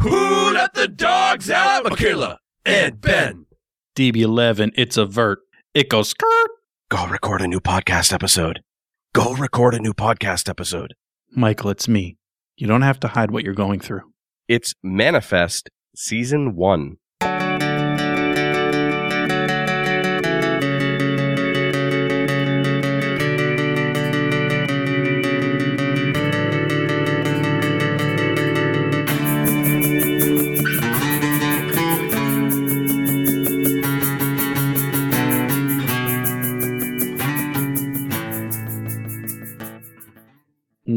Who let the dogs out? Michaela and Ben. DB11, it's a vert. It goes skirt. Go record a new podcast episode. Go record a new podcast episode. Michael, it's me. You don't have to hide what you're going through. It's Manifest Season 1.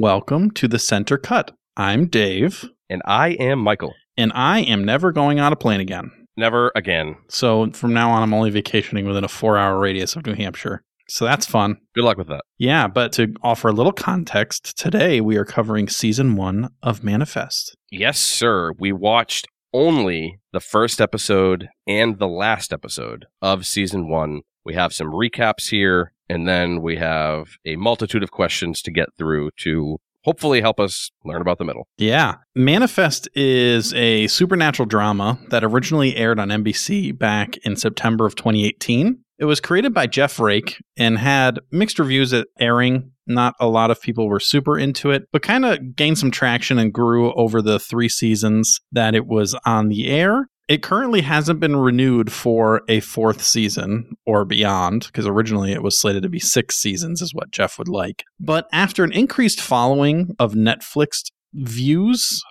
Welcome to the Center Cut. I'm Dave, And I am Michael. and I am never going on a plane again. Never again. So from now on, I'm only vacationing within a four hour radius of New Hampshire. So that's fun. Good luck with that. Yeah, but to offer a little context, today we are covering season one of Manifest. Yes, sir. We watched only the first episode and the last episode of season one. We have some recaps here, and then we have a multitude of questions to get through to hopefully help us learn about the middle. Yeah. Manifest is a supernatural drama that originally aired on NBC back in September of 2018. It was created by Jeff Rake and had mixed reviews at airing. Not a lot of people were super into it, but kind of gained some traction and grew over the three seasons that it was on the air. It currently hasn't been renewed for a fourth season or beyond, because originally it was slated to be six seasons, is what Jeff would like. But after an increased following of Netflix views,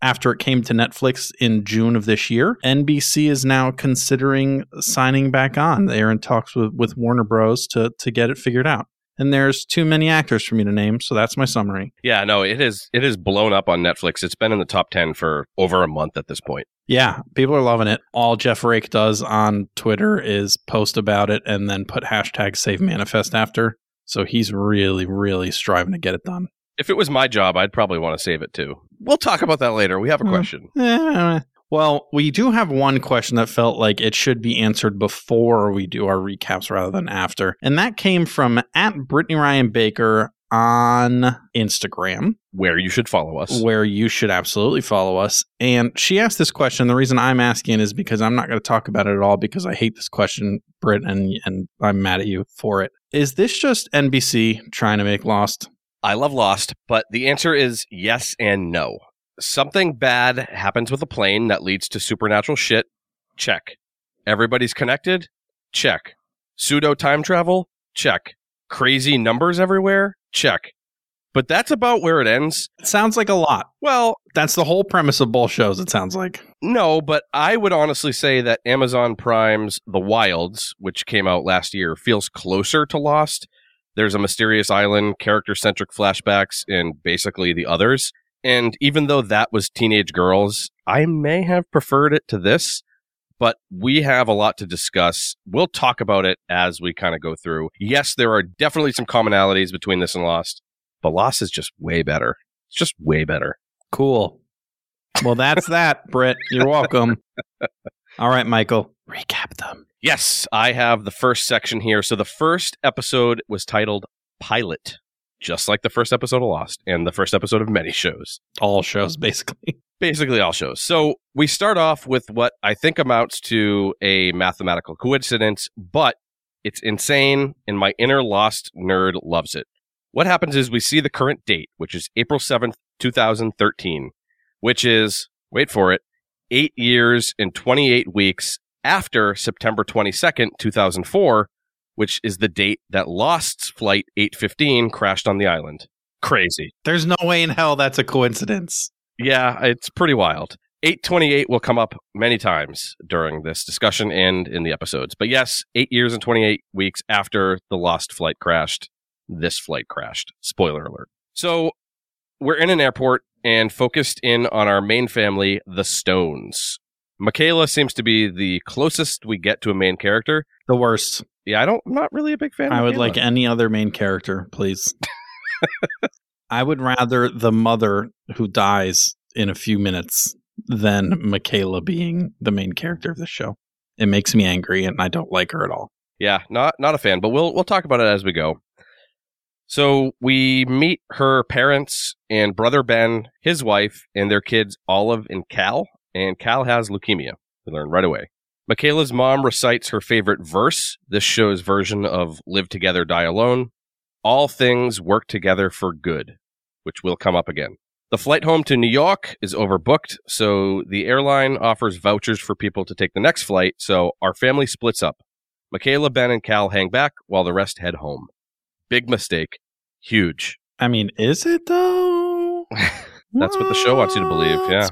after it came to Netflix in June of this year, NBC is now considering signing back on. They are in talks with, with Warner Bros. to to get it figured out. And there's too many actors for me to name, so that's my summary. Yeah, no, it is it is blown up on Netflix. It's been in the top 10 for over a month at this point. Yeah, people are loving it. All Jeff Rake does on Twitter is post about it and then put hashtag save manifest after. So he's really, really striving to get it done. If it was my job, I'd probably want to save it too. We'll talk about that later. We have a Hmm. question. Eh, well, we do have one question that felt like it should be answered before we do our recaps rather than after. And that came from at Brittany Ryan Baker on Instagram. Where you should follow us. where you should absolutely follow us. And she asked this question. The reason I'm asking is because I'm not going to talk about it at all because I hate this question, Britt, and and I'm mad at you for it. Is this just NBC trying to make Lost? I love Lost, but the answer is yes and no. Something bad happens with a plane that leads to supernatural shit. Check. Everybody's connected? Check. Pseudo time travel? Check. Crazy numbers everywhere? Check. But that's about where it ends. It sounds like a lot. Well, That's the whole premise of both shows. It sounds like. no, but I would honestly say that Amazon Prime's The Wilds, which came out last year, feels closer to Lost. There's a mysterious island, character centric flashbacks, and basically the others. And even though that was teenage girls, I may have preferred it to this, but we have a lot to discuss. We'll talk about it as we kind of go through. Yes, there are definitely some commonalities between this and Lost, but Lost is just way better. It's just way better. Cool. Well, that's that, Britt. You're welcome. All right, Michael. Recap them. Yes, I have the first section here. So the first episode was titled Pilot, just like the first episode of Lost and the first episode of many shows. All shows, basically. Basically, all shows. So we start off with what I think amounts to a mathematical coincidence, but it's insane, and my inner Lost nerd loves it. What happens is we see the current date, which is April 7th, 2013, which is, wait for it, eight years and 28 weeks after September 22nd, 2004, which is the date that Lost's Flight 815 crashed on the island. Crazy. There's no way in hell that's a coincidence. Yeah, it's pretty wild. 828 will come up many times during this discussion and in the episodes. But yes, eight years and 28 weeks after the Lost flight crashed, this flight crashed. Spoiler alert. So we're in an airport and focused in on our main family, the Stones. Michaela seems to be the closest we get to a main character. The worst. Yeah, I don't, I'm not really a big fan. of I would Michaela. like any other main character, please. I would rather the mother who dies in a few minutes than Michaela being the main character of the show. It makes me angry and I don't like her at all. Yeah, not not a fan, but we'll we'll talk about it as we go. So we meet her parents and brother Ben, his wife, and their kids Olive and Cal. And Cal has leukemia. We learn right away. Michaela's mom recites her favorite verse. This show's version of Live Together, Die Alone. All things work together for good, which will come up again. The flight home to New York is overbooked, so the airline offers vouchers for people to take the next flight, so our family splits up. Michaela, Ben, and Cal hang back while the rest head home. Big mistake. Huge. I mean, is it though? That's what the show wants you to believe, Yeah. yeah.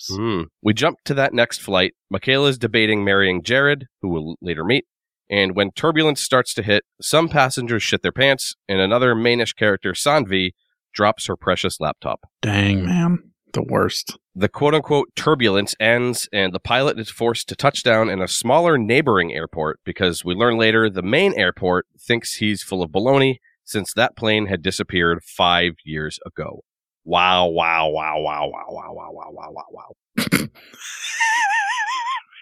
Spoilers. Hmm. We jump to that next flight. Michaela's debating marrying Jared, who we'll later meet. And when turbulence starts to hit, some passengers shit their pants, and another mainish character, Sanvi, drops her precious laptop. Dang, man. The worst. The quote unquote turbulence ends, and the pilot is forced to touch down in a smaller neighboring airport because we learn later the main airport thinks he's full of baloney since that plane had disappeared five years ago. Wow, wow, wow, wow, wow, wow, wow, wow, wow, wow, wow.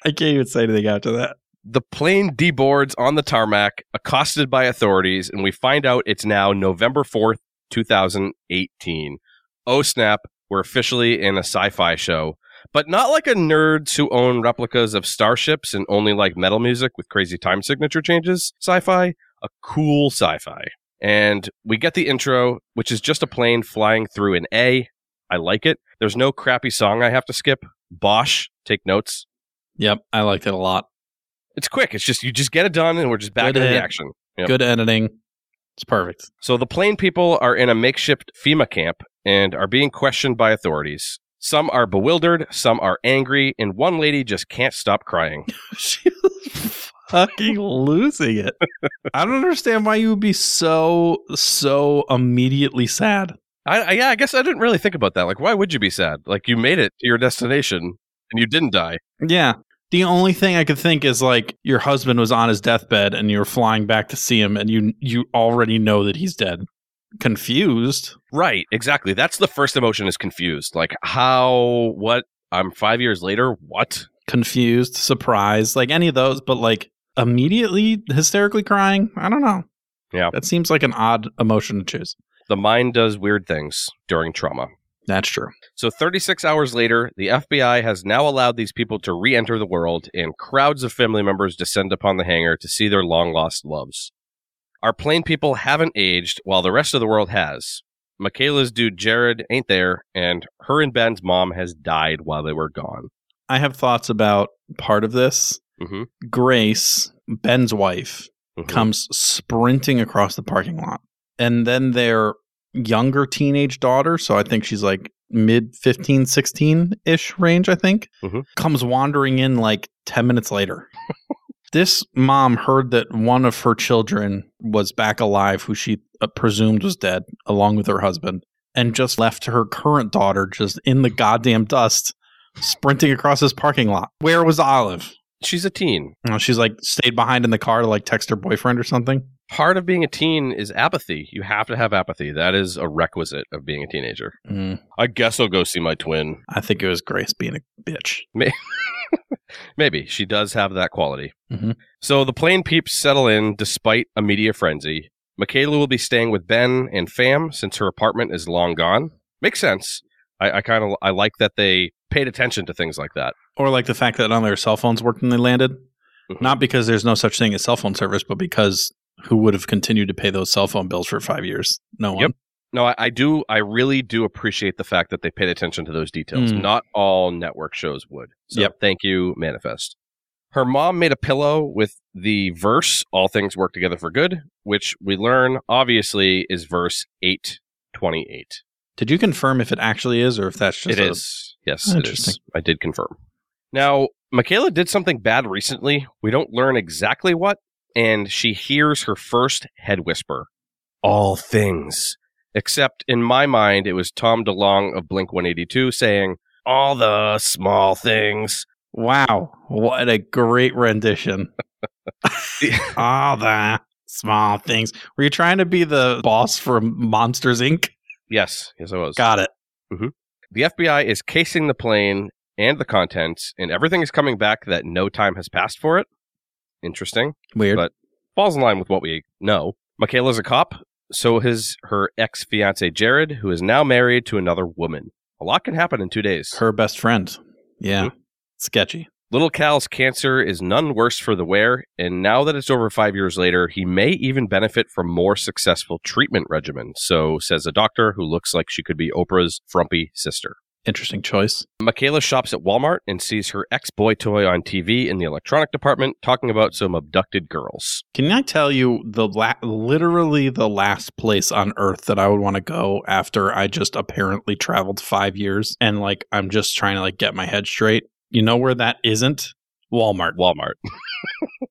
I can't even say anything after that. The plane deboards on the tarmac, accosted by authorities, and we find out it's now November 4th, 2018. Oh snap, we're officially in a sci fi show. But not like a nerds who own replicas of starships and only like metal music with crazy time signature changes sci fi. A cool sci fi. And we get the intro, which is just a plane flying through an A. I like it. There's no crappy song I have to skip. Bosch, take notes. Yep, I liked it a lot. It's quick. It's just you just get it done, and we're just back Good into the action. Yep. Good editing. It's perfect. So the plane people are in a makeshift FEMA camp and are being questioned by authorities. Some are bewildered, some are angry, and one lady just can't stop crying. she was fucking losing it. I don't understand why you would be so so immediately sad. I, I yeah, I guess I didn't really think about that. Like, why would you be sad? Like, you made it to your destination and you didn't die. Yeah. The only thing I could think is like your husband was on his deathbed and you're flying back to see him and you you already know that he's dead. Confused. Right, exactly. That's the first emotion is confused. Like, how? What? I'm five years later. What? Confused, surprised, like any of those, but like immediately hysterically crying. I don't know. Yeah. That seems like an odd emotion to choose. The mind does weird things during trauma. That's true. So 36 hours later, the FBI has now allowed these people to re enter the world, and crowds of family members descend upon the hangar to see their long lost loves. Our plane people haven't aged, while the rest of the world has. Michaela's dude Jared ain't there, and her and Ben's mom has died while they were gone. I have thoughts about part of this. Hmm Grace, Ben's wife, comes sprinting across the parking lot. And then their younger teenage daughter, so I think she's like mid 15, 16 ish range, I think, Mhm. comes wandering in like 10 minutes later. this mom heard that one of her children was back alive, who she uh, presumed was dead, along with her husband, and just left her current daughter just in the goddamn dust, sprinting across this parking lot. Where was Olive? She's a teen. You know, she's like stayed behind in the car to like text her boyfriend or something. Part of being a teen is apathy. You have to have apathy. That is a requisite of being a teenager. Mm, I guess I'll go see my twin. I think it was Grace being a bitch. Maybe she does have that quality. Mhm. So the plane peeps settle in despite a media frenzy. Michaela will be staying with Ben and Fam since her apartment is long gone. Makes sense. I, I kind of I like that they paid attention to things like that. Or like the fact that none of their cell phones worked when they landed. Mhm. Not because there's no such thing as cell phone service, but because who would have continued to pay those cell phone bills for five years? No one. Yep. No, I, I do. I really do appreciate the fact that they paid attention to those details. Mm. Not all network shows would. So Yep. thank you, Manifest. Her mom made a pillow with the verse "All things work together for good," which we learn obviously is verse eight twenty eight. Did you confirm if it actually is or if that's just It a- is. Yes, it Interesting. is. I did confirm. Now, Michaela did something bad recently. We don't learn exactly what, and she hears her first head whisper all things. Except in my mind, it was Tom DeLonge of Blink 182 saying, all the small things. Wow. What a great rendition. All the small things. Were you trying to be the boss for Monsters Inc.? Yes, yes, I was. Got it. The FBI is casing the plane and the contents, and everything is coming back that no time has passed for it. Interesting. Weird. But- falls in line with what we know. Michaela's a cop, So is her ex fiance Jared, who is now married to another woman. A lot can happen in two days. Her best friend. Yeah. Mhm. Sketchy. Little Cal's cancer is none worse for the wear, and now that it's over five years later, he may even benefit from more successful treatment regimen. So says a doctor who looks like she could be Oprah's frumpy sister. Interesting choice. Michaela shops at Walmart and sees her ex boy toy on TV in the electronic department talking about some abducted girls. Can I tell you the la- literally the last place on earth that I would want to go after I just apparently traveled 5 years and like I'm just trying to like get my head straight. You know where that isn't? Walmart. Walmart.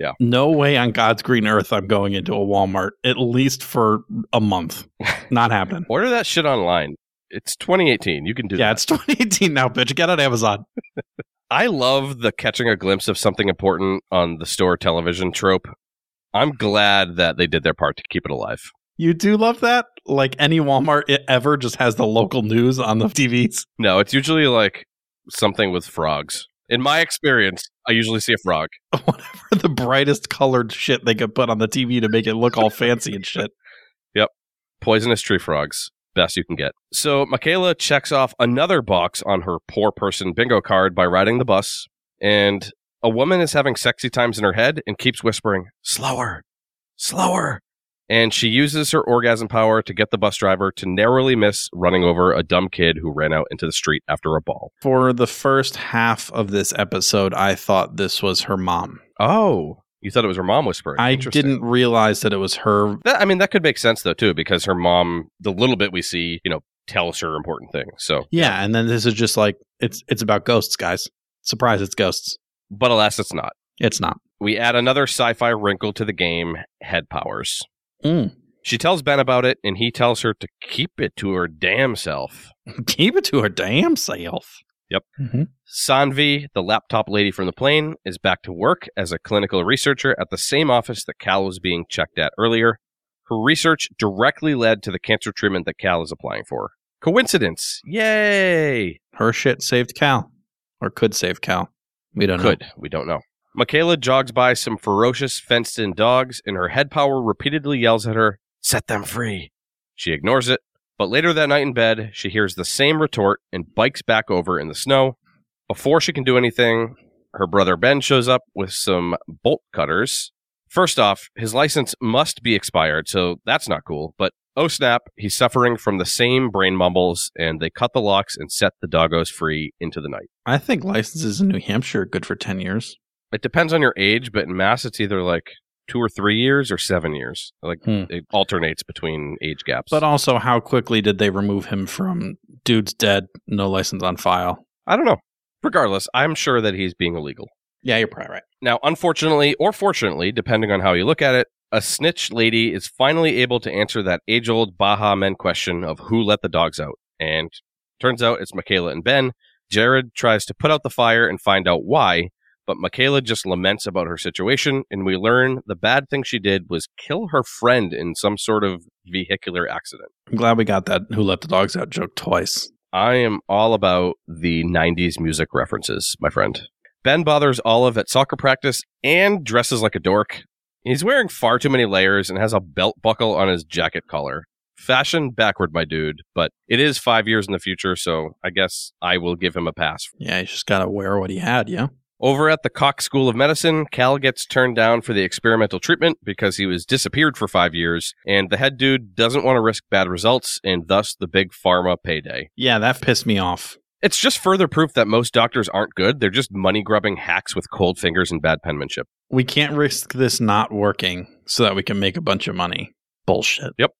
Yeah. No way on God's green earth I'm going into a Walmart at least for a month. Not happening. Order that shit online. It's 2018. You can do yeah, that. it's 2018 now, bitch. Get on Amazon. I love the catching a glimpse of something important on the store television trope. I'm glad that they did their part to keep it alive. You do love that? Like any Walmart it ever just has the local news on the TVs. No, it's usually like something with frogs. In my experience, I usually see a frog. Whatever the brightest colored shit they could put on the TV to make it look all fancy and shit. Yep. Poisonous tree frogs. Best you can get. So Michaela checks off another box on her poor person bingo card by riding the bus. And a woman is having sexy times in her head and keeps whispering, slower, slower. And she uses her orgasm power to get the bus driver to narrowly miss running over a dumb kid who ran out into the street after a ball. For the first half of this episode, I thought this was her mom. Oh, you thought it was her mom whispering? I didn't realize that it was her. That, I mean, that could make sense though too, because her mom, the little bit we see, you know, tells her important things. So, Yeah, and then this is just like it's it's about ghosts, guys. Surprise, it's ghosts. but alas, it's not. It's not. We add another sci-fi wrinkle to the game: head powers. Mm. She tells Ben about it, and he tells her to keep it to her damn self. Keep it to her damn self. Yep. hmm Sanvi, the laptop lady from the plane, is back to work as a clinical researcher at the same office that Cal was being checked at earlier. Her research directly led to the cancer treatment that Cal is applying for. Coincidence? Yay! Her shit saved Cal, or could save Cal. We don't know. Could. We don't know. Michaela jogs by some ferocious fenced in dogs, and her head power repeatedly yells at her, Set them free. She ignores it, but later that night in bed, she hears the same retort and bikes back over in the snow. Before she can do anything, her brother Ben shows up with some bolt cutters. First off, his license must be expired, so that's not cool, but oh snap, he's suffering from the same brain mumbles, and they cut the locks and set the doggos free into the night. I think licenses in New Hampshire are good for ten years. It depends on your age, but in Mass, it's either like two or three years or seven years. Like Hmm. it alternates between age gaps. But also, how quickly did they remove him from dude's dead, no license on file? I don't know. Regardless, I'm sure that he's being illegal. Yeah, you're probably right. Now, unfortunately or fortunately, depending on how you look at it, a snitch lady is finally able to answer that age old Baja Men question of who let the dogs out. And turns out it's Michaela and Ben. Jared tries to put out the fire and find out why, but Michaela just laments about her situation, and we learn the bad thing she did was kill her friend in some sort of vehicular accident. I'm glad we got that "Who Let the Dogs Out" joke twice. I am all about the 90s music references, my friend. Ben bothers Olive at soccer practice and dresses like a dork. He's wearing far too many layers and has a belt buckle on his jacket collar. Fashion backward, my dude, but it is five years in the future, so I guess I will give him a pass. Yeah, he's just gotta wear what he had. Yeah. Over at the Cox School of Medicine, Cal gets turned down for the experimental treatment because he was disappeared for five years, and the head dude doesn't want to risk bad results and thus the big pharma payday. Yeah, that pissed me off. It's just further proof that most doctors aren't good. They're just money grubbing hacks with cold fingers and bad penmanship. We can't risk this not working so that we can make a bunch of money. Bullshit. Yep.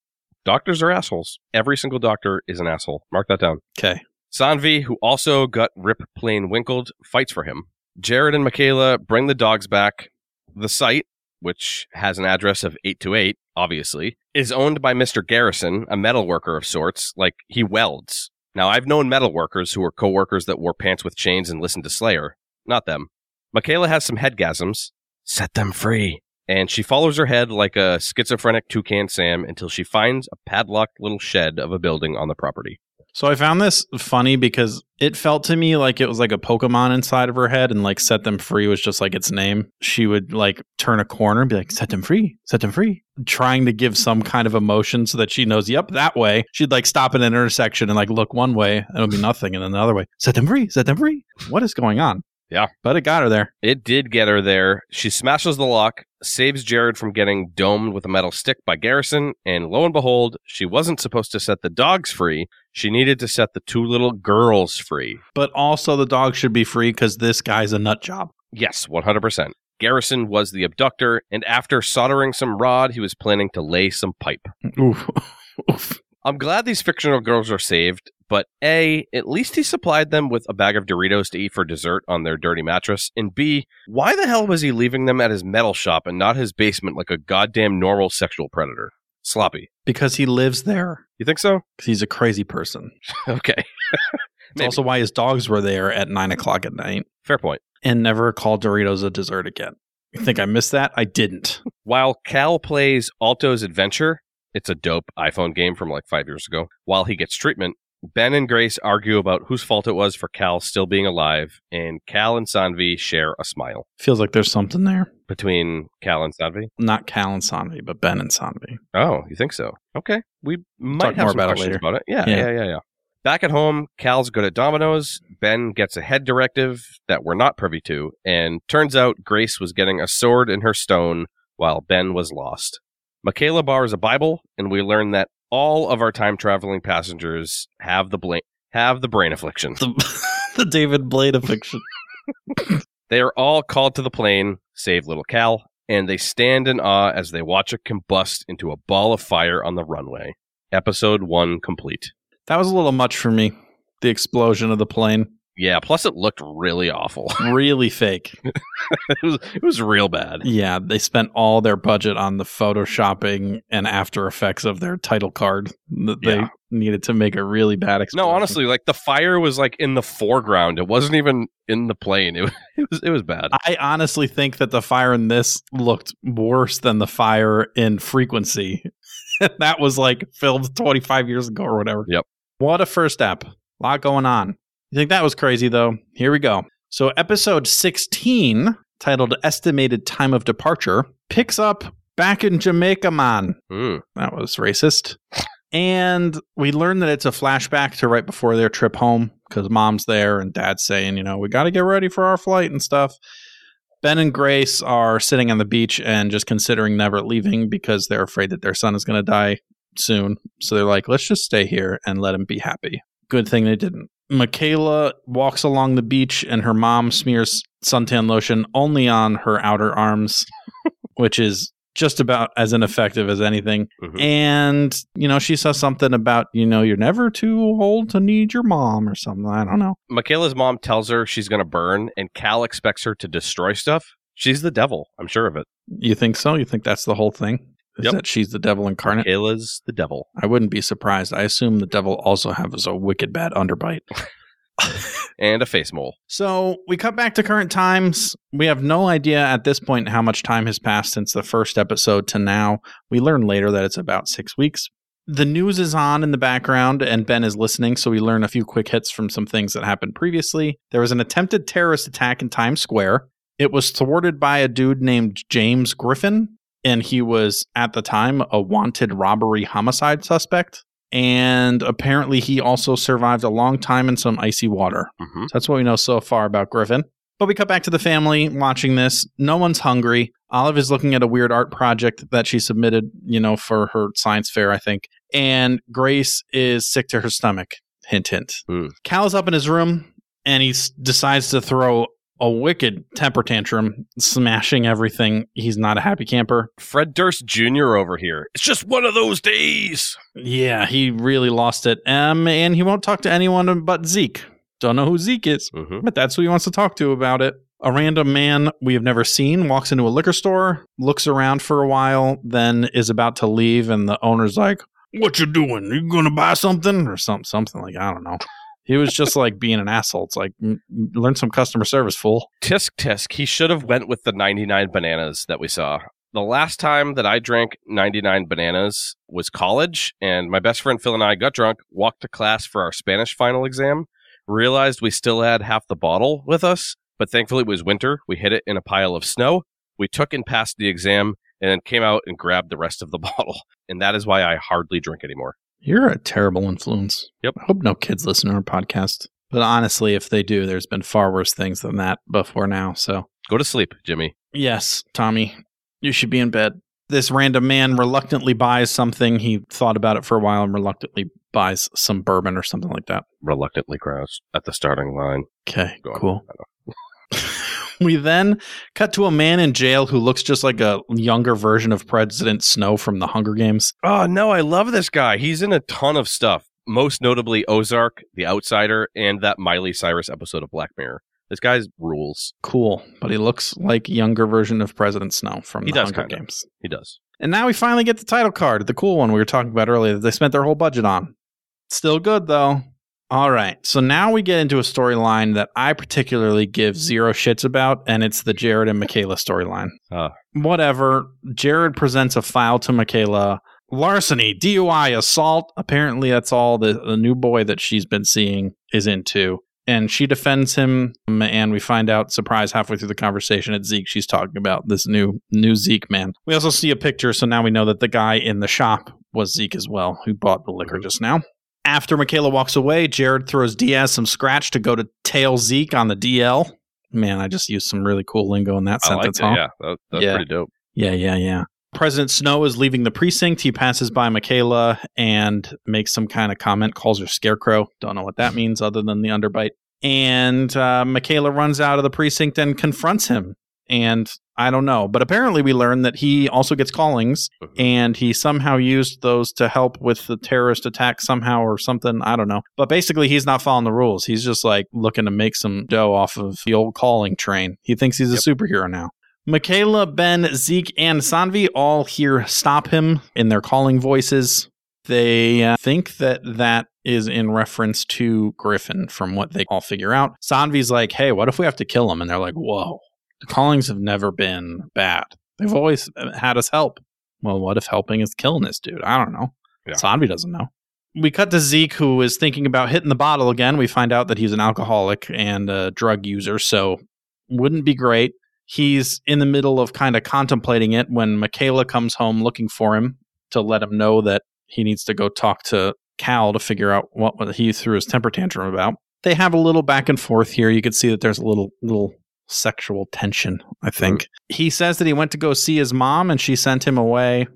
Doctors are assholes. Every single doctor is an asshole. Mark that down. Okay. Sanvi, who also got Rip Plain winkled, fights for him. Jared and Michaela bring the dogs back. The site, which has an address of 828, obviously, is owned by Mr. Garrison, a metal worker of sorts, like he welds. Now, I've known metal workers who were co-workers that wore pants with chains and listened to Slayer. Not them. Michaela has some headgasms. Set them free. And she follows her head like a schizophrenic toucan Sam until she finds a padlocked little shed of a building on the property. So I found this funny because it felt to me like it was like a Pokemon inside of her head and like set them free was just like its name. She would like turn a corner and be like, set them free, set them free. Trying to give some kind of emotion so that she knows, yep, that way. She'd like stop at an intersection and like look one way and it would be nothing. And then the other way, set them free, set them free. What is going on? Yeah. But it got her there. It did get her there. She smashes the lock, saves Jared from getting domed with a metal stick by Garrison, and lo and behold, she wasn't supposed to set the dogs free. She needed to set the two little girls free. But also the dog should be free because this guy's a nut job. Yes, 100%. Garrison was the abductor, and after soldering some rod, he was planning to lay some pipe. Oof. Oof. I'm glad these fictional girls are saved, but A, at least he supplied them with a bag of Doritos to eat for dessert on their dirty mattress, and B, why the hell was he leaving them at his metal shop and not his basement like a goddamn normal sexual predator? Sloppy. Because he lives there. You think so? Because he's a crazy person. Okay. It's also why his dogs were there at nine o'clock at night Fair point. and never called Doritos a dessert again. You think I missed that? I didn't. While Cal plays Alto's Adventure, it's a dope iPhone game from like five years ago. While he gets treatment, Ben and Grace argue about whose fault it was for Cal still being alive, and Cal and Sanvi share a smile. Feels like there's something there. Between Cal and Sanvi? Not Cal and Sanvi, but Ben and Sanvi. Oh, you think so? Okay. We might Talk have more some about it questions about it. Yeah, Yeah. yeah, yeah, yeah. Back at home, Cal's good at dominoes. Ben gets a head directive that we're not privy to, and turns out Grace was getting a sword in her stone while Ben was lost. Michaela borrows a Bible, and we learn that all of our time traveling passengers have the bla- have the brain affliction. The, the David Blaine affliction. They are all called to the plane, save little Cal, and they stand in awe as they watch it combust into a ball of fire on the runway. Episode one complete. That was a little much for me. The explosion of the plane. Yeah, plus it looked really awful. Really fake. it, was, it was real bad. Yeah, they spent all their budget on the photoshopping and after effects of their title card. That they Yeah. needed to make a really bad explosion. No, honestly, like the fire was like in the foreground. It wasn't even in the plane. It, was- it was it was bad. I honestly think that the fire in this looked worse than the fire in Frequency. that was like filmed 25 years ago or whatever. Yep. What a first step. A lot going on. You think that was crazy, though? Here we go. So, episode 16, titled Estimated Time of Departure, picks up back in Jamaica, man. Mm. That was racist. And we learn that it's a flashback to right before their trip home because mom's there and dad's saying, you know, we got to get ready for our flight and stuff. Ben and Grace are sitting on the beach and just considering never leaving because they're afraid that their son is going to die soon. So they're like, let's just stay here and let him be happy. Good thing they didn't. Michaela walks along the beach and her mom smears suntan lotion only on her outer arms, which is just about as ineffective as anything. Mhm. And, you know, she says something about, you know, you're never too old to need your mom or something. I don't know. Michaela's mom tells her she's going to burn, and Cal expects her to destroy stuff. She's the devil. I'm sure of it. You think so? You think that's the whole thing? Is Yep. that she's the devil incarnate? Michaela's the devil. I wouldn't be surprised. I assume the devil also has a wicked bad underbite. And a face mole. So we cut back to current times. We have no idea at this point how much time has passed since the first episode to now. We learn later that it's about six weeks. The news is on in the background, and Ben is listening, so we learn a few quick hits from some things that happened previously. There was an attempted terrorist attack in Times Square. It was thwarted by a dude named James Griffin, and he was, at the time, a wanted robbery homicide suspect. And apparently, he also survived a long time in some icy water. hmm So that's what we know so far about Griffin. But we cut back to the family watching this. No one's hungry. Olive is looking at a weird art project that she submitted, you know, for her science fair, I think. And Grace is sick to her stomach. Hint, hint. Hmm. Cal's up in his room and he s- decides to throw a wicked temper tantrum, smashing everything. He's not a happy camper. Fred Durst Jr. over here. It's just one of those days. Yeah, he really lost it. Um, and he won't talk to anyone but Zeke. Don't know who Zeke is. hmm But that's who he wants to talk to about it. A random man we have never seen walks into a liquor store, looks around for a while, then is about to leave, and the owner's like, "What you doing? You gonna buy something or something? Something like I don't know." He was just like being an asshole. It's like learn some customer service, fool. Tisk tisk. He should have went with the 99 bananas that we saw. The last time that I drank 99 bananas was college, and my best friend Phil and I got drunk, walked to class for our Spanish final exam, realized we still had half the bottle with us, but thankfully it was winter. We hid it in a pile of snow. We took and passed the exam, and then came out and grabbed the rest of the bottle. And that is why I hardly drink anymore. You're a terrible influence. Yep. I hope no kids listen to our podcast. But honestly, if they do, there's been far worse things than that before now. So, Go to sleep, Jimmy. yes, Tommy, you should be in bed. This random man reluctantly buys something. He thought about it for a while and reluctantly buys some bourbon or something like that. Reluctantly crouched at the starting line. Okay, cool. we then cut to a man in jail who looks just like a younger version of President Snow from the Hunger Games. Oh no, I love this guy. He's in a ton of stuff. Most notably Ozark, The Outsider, and that Miley Cyrus episode of Black Mirror. This guy's rules. Cool, but he looks like a younger version of President Snow from He the does Hunger kinda. Games. He does. And now we finally get the title card, the cool one we were talking about earlier that they spent their whole budget on. Still good though. All right, so now we get into a storyline that I particularly give zero shits about, and it's the Jared and Michaela storyline. Ah. Whatever. Jared presents a file to Michaela. Larceny, DUI, assault. Apparently, that's all the, the new boy that she's been seeing is into. And she defends him, um, and we find out, surprise, halfway through the conversation at Zeke, she's talking about this new new Zeke man. We also see a picture, so now we know that the guy in the shop was Zeke as well, who bought the liquor Mhm. just now. After Michaela walks away, Jared throws Diaz some scratch to go to tail Zeke on the DL. Man, I just used some really cool lingo in that I sentence, huh? Yeah, that, that's Yeah. pretty dope. Yeah, yeah, yeah. President Snow is leaving the precinct. He passes by Michaela and makes some kind of comment, calls her scarecrow. Don't know what that means other than the underbite. And uh, Michaela runs out of the precinct and confronts him. And I don't know. But apparently, we learned that he also gets callings Mhm. and he somehow used those to help with the terrorist attack somehow or something. I don't know. But basically, he's not following the rules. He's just like looking to make some dough off of the old calling train. He thinks he's a superhero now. Michaela, Ben, Zeke, and Sanvi all here stop him in their calling voices. They uh, think that that is in reference to Griffin from what they all figure out. Sanvi's like, hey, what if we have to kill him? And they're like, whoa, the callings have never been bad. They've always uh, had us help. Well, what if helping is killing this dude? I don't know. Yeah. Sanvi doesn't know. We cut to Zeke, who is thinking about hitting the bottle again. We find out that he's an alcoholic and a drug user, so wouldn't be great. He's in the middle of kind of contemplating it when Michaela comes home looking for him to let him know that he needs to go talk to Cal to figure out what, what he threw his temper tantrum about. They have a little back and forth here. You can see that there's a little little sexual tension, I think. He says that he went to go see his mom and she sent him away.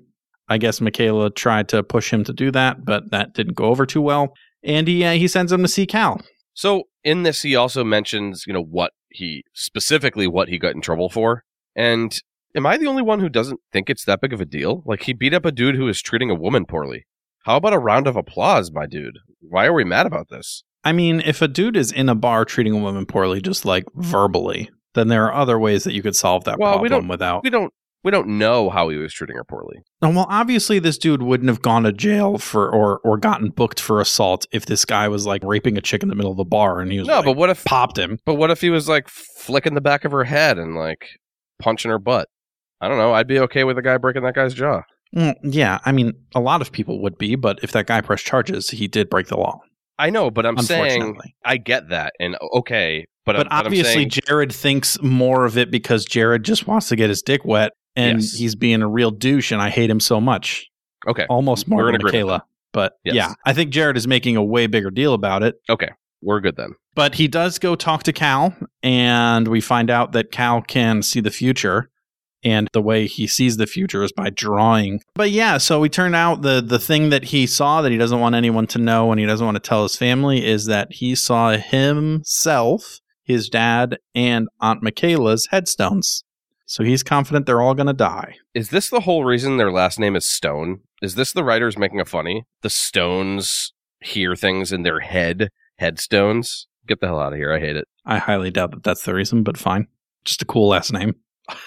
I guess Michaela tried to push him to do that, but that didn't go over too well. And he uh, he sends him to see Cal. So in this, he also mentions, you know, what he specifically what he got in trouble for. And am I the only one who doesn't think it's that big of a deal? Like he beat up a dude who was treating a woman poorly. How about a round of applause, my dude? Why are we mad about this? I mean, if a dude is in a bar treating a woman poorly, just like verbally, then there are other ways that you could solve that Well, we problem don't- without. We don't we don't know how he was treating her poorly. Oh, well, obviously, this dude wouldn't have gone to jail for or or gotten booked for assault if this guy was like raping a chick in the middle of the bar and he was No, like, but what if popped him. but what if he was like flicking the back of her head and like punching her butt? I don't know. I'd be okay with a guy breaking that guy's jaw. Mm, yeah, I mean, a lot of people would be, but if that guy pressed charges, he did break the law. I know, but I'm saying I get that, and okay, but but, I'm, but obviously, saying, Jared thinks more of it because Jared just wants to get his dick wet, and Yes. he's being a real douche, and I hate him so much. okay, almost more We're than Michaela. But Yes. yeah, I think Jared is making a way bigger deal about it. Okay, we're good then. But he does go talk to Cal, and we find out that Cal can see the future. And the way he sees the future is by drawing. But yeah, so we turn out the the thing that he saw that he doesn't want anyone to know and he doesn't want to tell his family is that he saw himself, his dad, and Aunt Michaela's headstones. So he's confident they're all going to die. Is this the whole reason their last name is Stone? Is this the writers making a funny? The Stones hear things in their head, headstones. Get the hell out of here! I hate it. I highly doubt that that's the reason, but fine. Just a cool last name.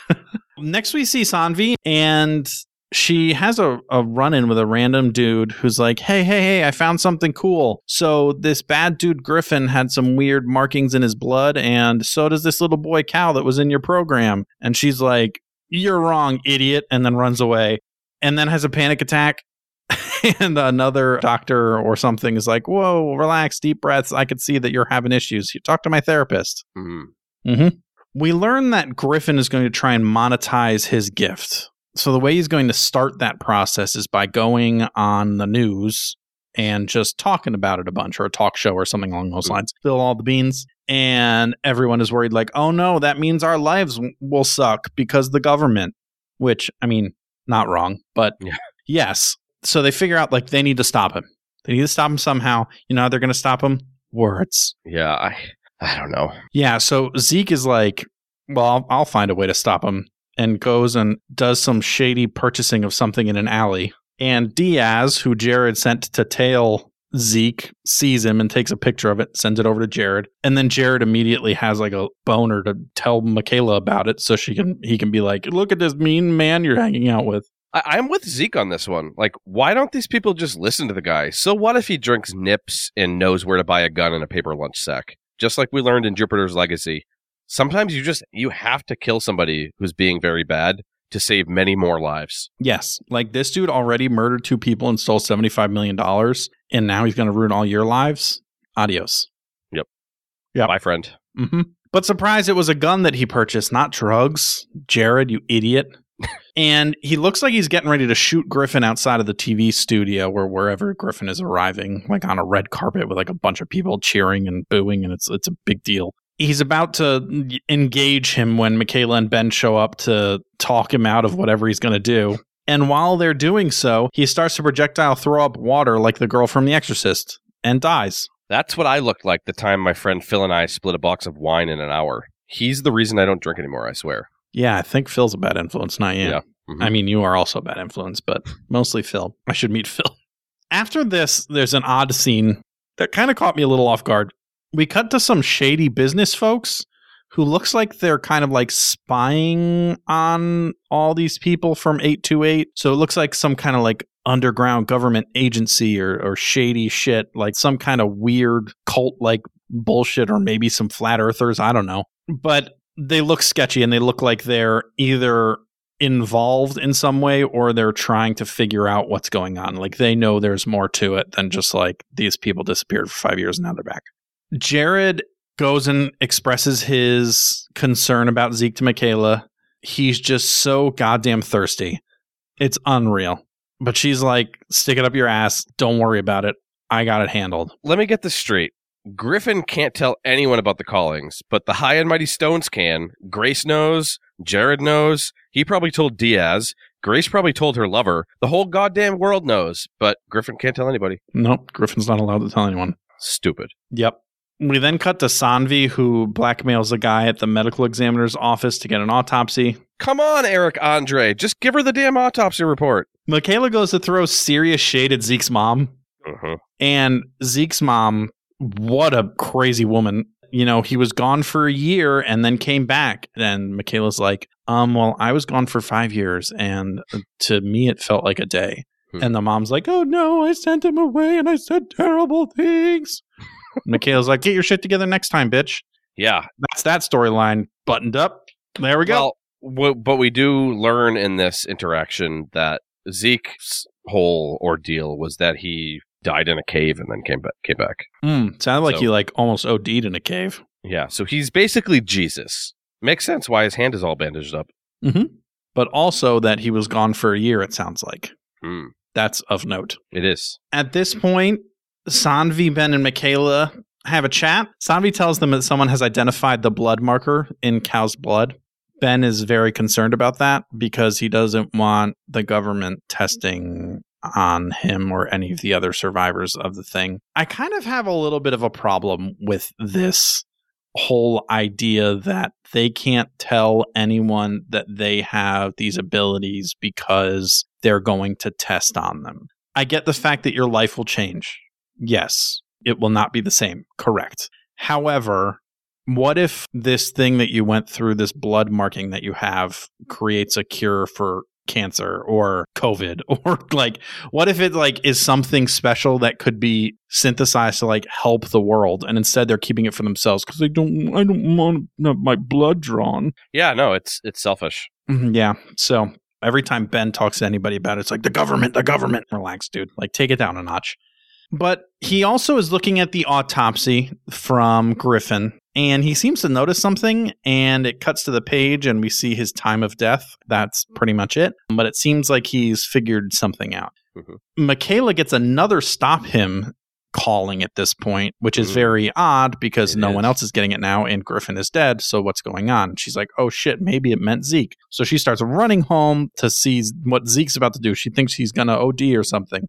Next, we see Sanvi, and she has a, a run in with a random dude who's like, Hey, hey, hey, I found something cool. So, this bad dude Griffin had some weird markings in his blood, and so does this little boy Cal that was in your program. And she's like, You're wrong, idiot, and then runs away and then has a panic attack. and another doctor or something is like, Whoa, relax, deep breaths. I could see that you're having issues. You talk to my therapist. Mhm. hmm We learn that Griffin is going to try and monetize his gift. So the way he's going to start that process is by going on the news and just talking about it a bunch or a talk show or something along those Mhm. lines. Fill all the beans. And everyone is worried, like, oh no, that means our lives w- will suck because the government, which, I mean, not wrong, but Yeah. yes. So they figure out, like, they need to stop him. They need to stop him somehow. You know how they're going to stop him? Words. Yeah, I I don't know. Yeah, so Zeke is like, well, I'll, I'll find a way to stop him, and goes and does some shady purchasing of something in an alley. And Diaz, who Jared sent to tail Zeke, sees him and takes a picture of it, sends it over to Jared, and then Jared immediately has like a boner to tell Michaela about it, so she can he can be like, look at this mean man you're hanging out with. I, I'm with Zeke on this one. Like, why don't these people just listen to the guy? So what if he drinks nips and knows where to buy a gun and a paper lunch sack? Just like we learned in Jupiter's Legacy. Sometimes you just you have to kill somebody who's being very bad to save many more lives. Yes, like this dude already murdered two people and stole seventy five million dollars, and now he's going to ruin all your lives. Adios. Yep. Yeah. My friend. hmm But surprise, it was a gun that he purchased, not drugs. Jared, you idiot. and he looks like he's getting ready to shoot Griffin outside of the TV studio or wherever Griffin is arriving, like on a red carpet with like a bunch of people cheering and booing, and it's it's a big deal. He's about to engage him when Michaela and Ben show up to talk him out of whatever he's going to do. And while they're doing so, he starts to projectile throw up water like the girl from The Exorcist and dies. That's what I looked like the time my friend Phil and I split a box of wine in an hour. He's the reason I don't drink anymore, I swear. Yeah, I think Phil's a bad influence, not you. Yeah. Mhm. I mean, you are also a bad influence, but mostly Phil. I should meet Phil. After this, there's an odd scene that kind of caught me a little off guard. We cut to some shady business folks who looks like they're kind of like spying on all these people from 828. So it looks like some kind of like underground government agency or, or shady shit, like some kind of weird cult like bullshit, or maybe some flat earthers. I don't know. But they look sketchy and they look like they're either involved in some way or they're trying to figure out what's going on. Like they know there's more to it than just like these people disappeared for five years and now they're back. Jared goes and expresses his concern about Zeke to Michaela. He's just so goddamn thirsty. It's unreal. But she's like, stick it up your ass. Don't worry about it. I got it handled. Let me get this straight. Griffin can't tell anyone about the callings, but the High and Mighty Stones can. Grace knows. Jared knows. He probably told Diaz. Grace probably told her lover. The whole goddamn world knows, but Griffin can't tell anybody. Nope, Griffin's not allowed to tell anyone. Stupid. Yep. We then cut to Sanvi, who blackmails a guy at the medical examiner's office to get an autopsy. Come on, Eric Andre. Just give her the damn autopsy report. Michaela goes to throw serious shade at Zeke's mom. Uh-huh. And Zeke's mom, what a crazy woman. You know, he was gone for a year and then came back. And Michaela's like, um, well, I was gone for five years. And to me, it felt like a day. Hmm. And the mom's like, oh no, I sent him away and I said terrible things. Michaela's like, get your shit together next time, bitch. Yeah. That's that storyline buttoned up. There we go. Well, w- but we do learn in this interaction that Zeke's whole ordeal was that he died in a cave and then came back. Came back. Mm, sounded like So- he like almost OD'd in a cave. Yeah. So he's basically Jesus. Makes sense why his hand is all bandaged up. But also that he was gone for a year, it sounds like. Hmm. That's of note. It is. At this point, Sanvi, Ben, and Michaela have a chat. Sanvi tells them that someone has identified the blood marker in Cal's blood. Ben is very concerned about that because he doesn't want the government testing on him or any of the other survivors of the thing. I kind of have a little bit of a problem with this whole idea that they can't tell anyone that they have these abilities because they're going to test on them. I get the fact that your life will change. Yes, it will not be the same. Correct. However, what if this thing that you went through, this blood marking that you have, creates a cure for cancer or COVID or like what if it like is something special that could be synthesized to like help the world and instead they're keeping it for themselves because they don't I don't want my blood drawn. Yeah. No, it's it's selfish. Mhm, Yeah. So every time Ben talks to anybody about it, it's like the government, the government. Relax, dude. Like take it down a notch. But he also is looking at the autopsy from Griffin and he seems to notice something and it cuts to the page and we see his time of death. That's pretty much it. But it seems like he's figured something out. Mhm. Michaela gets another stop him calling at this point, which is Mm. very odd because It no one else is getting it now and Griffin is dead. So what's going on? She's like, oh shit, maybe it meant Zeke. So she starts running home to see what Zeke's about to do. She thinks he's going to OD or something.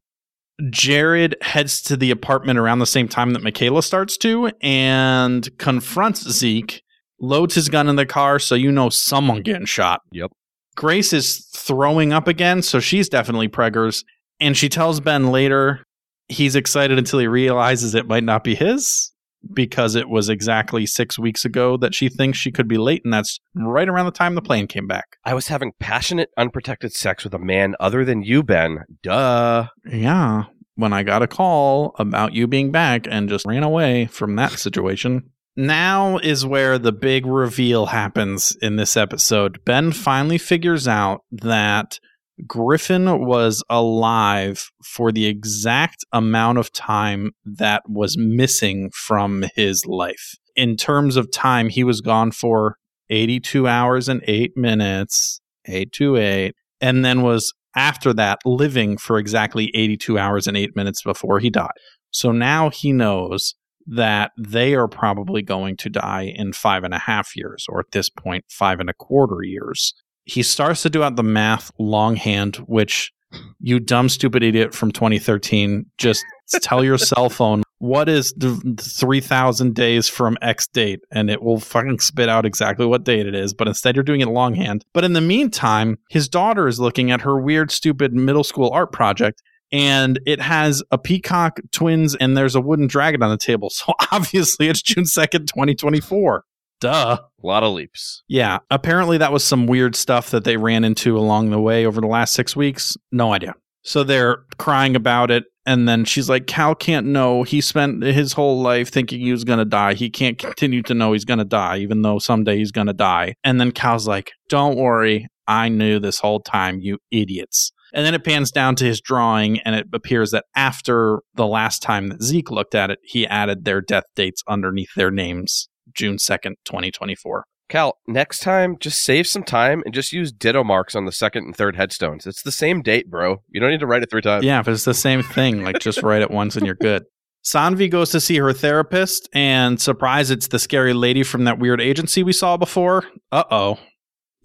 Jared heads to the apartment around the same time that Michaela starts to and confronts Zeke, loads his gun in the car, so you know someone getting shot. Yep. Grace is throwing up again, so she's definitely preggers. And she tells Ben later he's excited until he realizes it might not be his because it was exactly six weeks ago that she thinks she could be late, and that's right around the time the plane came back. I was having passionate, unprotected sex with a man other than you, Ben. Duh. Yeah, when I got a call about you being back and just ran away from that situation. Now is where the big reveal happens in this episode. Ben finally figures out that Griffin was alive for the exact amount of time that was missing from his life. In terms of time, he was gone for 82 hours and 8 minutes, 828, and then was after that living for exactly 82 hours and 8 minutes before he died. So now he knows that they are probably going to die in five and a half years, or at this point, five and a quarter years. He starts to do out the math longhand, which you dumb, stupid idiot from 2013, just tell your cell phone what is the 3000 days from X date, and it will fucking spit out exactly what date it is. But instead, you're doing it longhand. But in the meantime, his daughter is looking at her weird, stupid middle school art project. And it has a peacock, twins, and there's a wooden dragon on the table. So obviously it's June 2nd, 2024. Duh. A lot of leaps. Yeah. Apparently, that was some weird stuff that they ran into along the way over the last six weeks. No idea. So they're crying about it. And then she's like, Cal can't know. He spent his whole life thinking he was going to die. He can't continue to know he's going to die, even though someday he's going to die. And then Cal's like, Don't worry. I knew this whole time, you idiots. And then it pans down to his drawing, and it appears that after the last time that Zeke looked at it, he added their death dates underneath their names June 2nd, 2024. Cal, next time, just save some time and just use ditto marks on the second and third headstones. It's the same date, bro. You don't need to write it three times. Yeah, if it's the same thing, like just write it once and you're good. Sanvi goes to see her therapist, and surprise, it's the scary lady from that weird agency we saw before. Uh oh.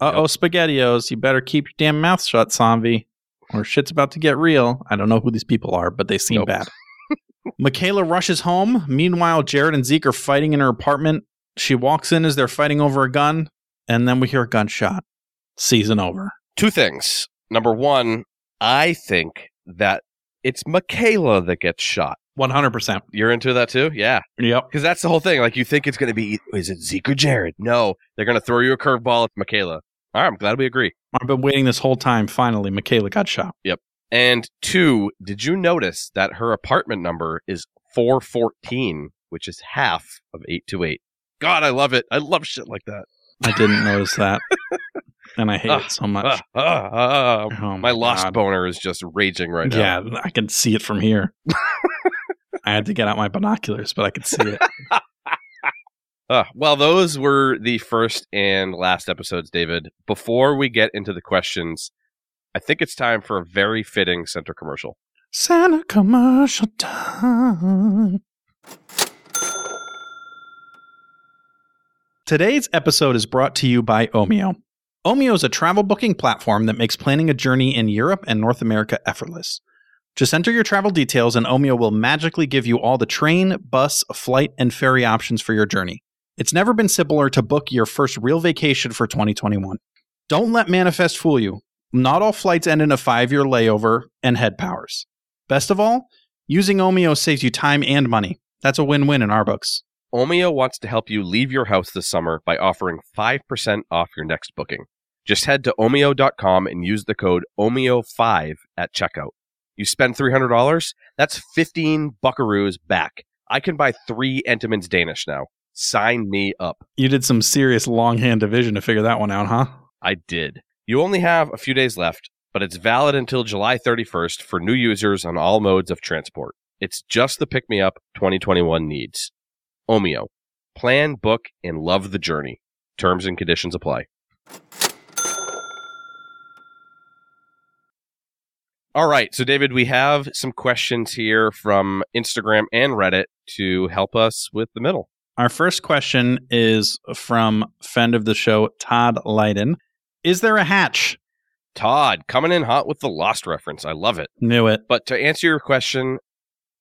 Uh oh, SpaghettiOs. You better keep your damn mouth shut, Sanvi, or shit's about to get real. I don't know who these people are, but they seem Nope. bad. Michaela rushes home. Meanwhile, Jared and Zeke are fighting in her apartment. She walks in as they're fighting over a gun, and then we hear a gunshot. Season over. Two things. Number one, I think that it's Michaela that gets shot. 100%. You're into that too? Yeah. Yep. Because that's the whole thing. Like, you think it's going to be, is it Zeke or Jared? No. They're going to throw you a curveball at Michaela. All right. I'm glad we agree. I've been waiting this whole time. Finally, Michaela got shot. Yep. And two, did you notice that her apartment number is 414, which is half of 828? God, I love it. I love shit like that. I didn't notice that. And I hate Ah, it so much. Ah, ah. Oh my lost God. boner is just raging right now. Yeah, I can see it from here. I had to get out my binoculars, but I could see it. Uh, well, those were the first and last episodes, David. Before we get into the questions, I think it's time for a very fitting center commercial. Santa commercial time. Today's episode is brought to you by Omio. Omio is a travel booking platform that makes planning a journey in Europe and North America effortless. Just enter your travel details, and Omio will magically give you all the train, bus, flight, and ferry options for your journey. It's never been simpler to book your first real vacation for 2021. Don't let Manifest fool you. Not all flights end in a five year layover and head powers. Best of all, using Omio saves you time and money. That's a win win in our books. Omio wants to help you leave your house this summer by offering 5% off your next booking. Just head to omio.com and use the code OMIO5 at checkout. You spend $300, that's 15 buckaroos back. I can buy three Entenmann's Danish now. Sign me up. You did some serious longhand division to figure that one out, huh? I did. You only have a few days left, but it's valid until July 31st for new users on all modes of transport. It's just the pick me up 2021 needs. Omio. Plan, book, and love the journey. Terms and conditions apply. All right. So, David, we have some questions here from Instagram and Reddit to help us with the middle. Our first question is from friend of the show, Todd Leiden. Is there a hatch? Todd, coming in hot with the Lost reference. I love it. Knew it. But to answer your question,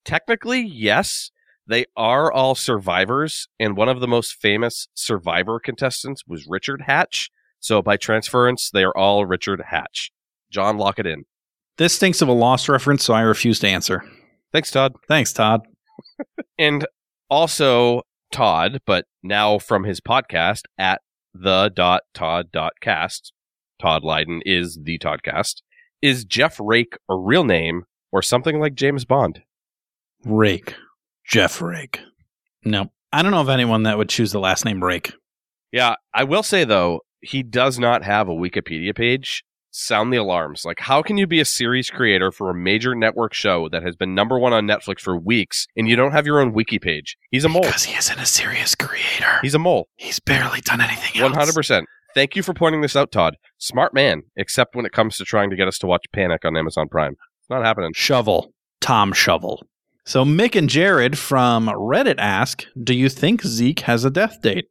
technically, yes, they are all survivors. And one of the most famous survivor contestants was Richard Hatch. So by transference, they are all Richard Hatch. John, lock it in. This stinks of a Lost reference, so I refuse to answer. Thanks, Todd. Thanks, Todd. And also, Todd, but now from his podcast at the dot Todd dot cast, Todd Lyden is the Toddcast. Is Jeff Rake a real name or something like James Bond? Rake. Jeff Rake. No. I don't know of anyone that would choose the last name Rake. Yeah, I will say though, he does not have a Wikipedia page. Sound the alarms. Like, how can you be a series creator for a major network show that has been number one on Netflix for weeks and you don't have your own wiki page? He's a mole. Because he isn't a serious creator. He's a mole. He's barely done anything One hundred percent. Thank you for pointing this out, Todd. Smart man, except when it comes to trying to get us to watch Panic on Amazon Prime. It's not happening. Shovel. Tom Shovel. So Mick and Jared from Reddit ask, do you think Zeke has a death date?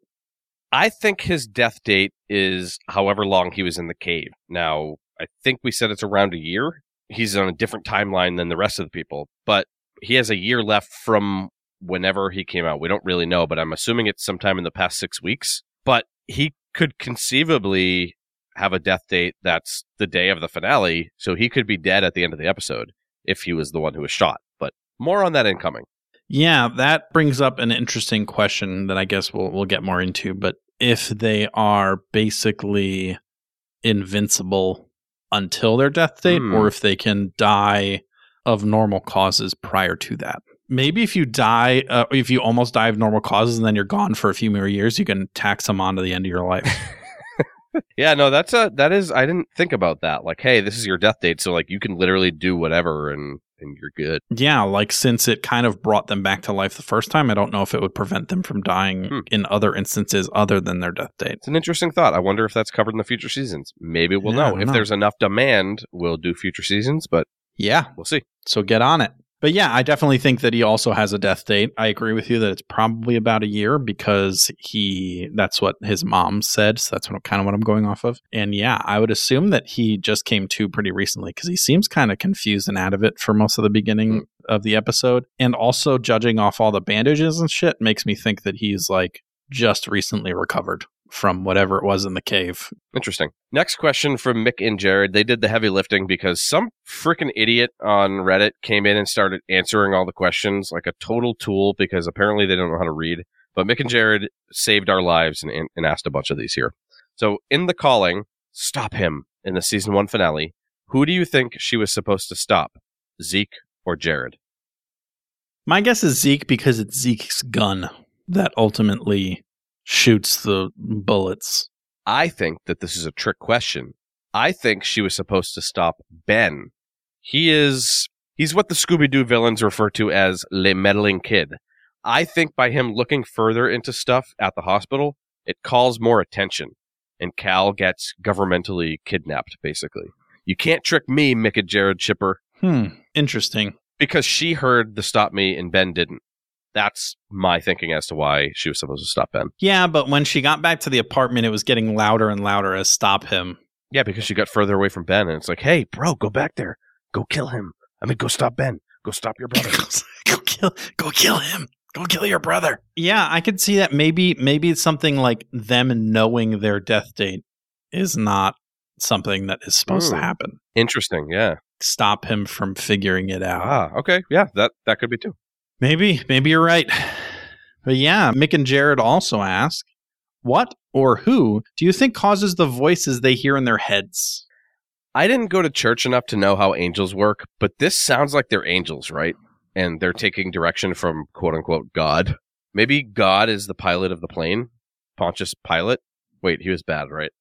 I think his death date is however long he was in the cave. Now, I think we said it's around a year. He's on a different timeline than the rest of the people, but he has a year left from whenever he came out. We don't really know, but I'm assuming it's sometime in the past six weeks. But he could conceivably have a death date that's the day of the finale, so he could be dead at the end of the episode if he was the one who was shot. More on that incoming. Yeah, that brings up an interesting question that I guess we'll we'll get more into. But if they are basically invincible until their death date, Hmm. or if they can die of normal causes prior to that. Maybe if you die, uh, if you almost die of normal causes and then you're gone for a few more years, you can tax them on to the end of your life. Yeah, no, that's a that is I didn't think about that. Like, hey, this is your death date, so like you can literally do whatever and and you're good. yeah, like since it kind of brought them back to life the first time, I don't know if it would prevent them from dying Hmm. in other instances other than their death date. It's an interesting thought. I wonder if that's covered in the future seasons. Maybe we'll Yeah, know. If know. there's enough demand, we'll do future seasons, but Yeah, we'll see. So get on it. But yeah, I definitely think that he also has a death date. I agree with you that it's probably about a year because he that's what his mom said. So that's what, kind of what I'm going off of. And yeah, I would assume that he just came to pretty recently because he seems kind of confused and out of it for most of the beginning hmm. of the episode. And also judging off all the bandages and shit makes me think that he's like just recently recovered from whatever it was in the cave. Interesting. Next question from Mick and Jared. They did the heavy lifting because some freaking idiot on Reddit came in and started answering all the questions like a total tool because apparently they don't know how to read. But Mick and Jared saved our lives and, and, and asked a bunch of these here. So in the calling, stop him in the season one finale. Who do you think she was supposed to stop? Zeke or Jared? My guess is Zeke because it's Zeke's gun that ultimately shoots the bullets. I think that this is a trick question. I think she was supposed to stop Ben. He is he's what the Scooby Doo villains refer to as Le Meddling Kid. I think by him looking further into stuff at the hospital, it calls more attention. And Cal gets governmentally kidnapped, basically. You can't trick me, Mick and Jared Chipper, Hmm. Interesting. because she heard the stop me and Ben didn't. That's my thinking as to why she was supposed to stop Ben. Yeah, but when she got back to the apartment, it was getting louder and louder as stop him. Yeah, because she got further away from Ben, and it's like, hey, bro, go back there, go kill him. I mean, go stop Ben, go stop your brother. go kill go kill him. Go kill your brother. Yeah, I could see that maybe maybe it's something like them knowing their death date is not something that is supposed to Hmm. happen. Interesting, yeah. Stop him from figuring it out. Ah, okay, yeah, that that could be too. Maybe, maybe you're right. But yeah, Mick and Jared also ask, what or who do you think causes the voices they hear in their heads? I didn't go to church enough to know how angels work, but this sounds like they're angels, right? And they're taking direction from quote unquote God. Maybe God is the pilot of the plane, Pontius Pilate. Wait, he was bad, right?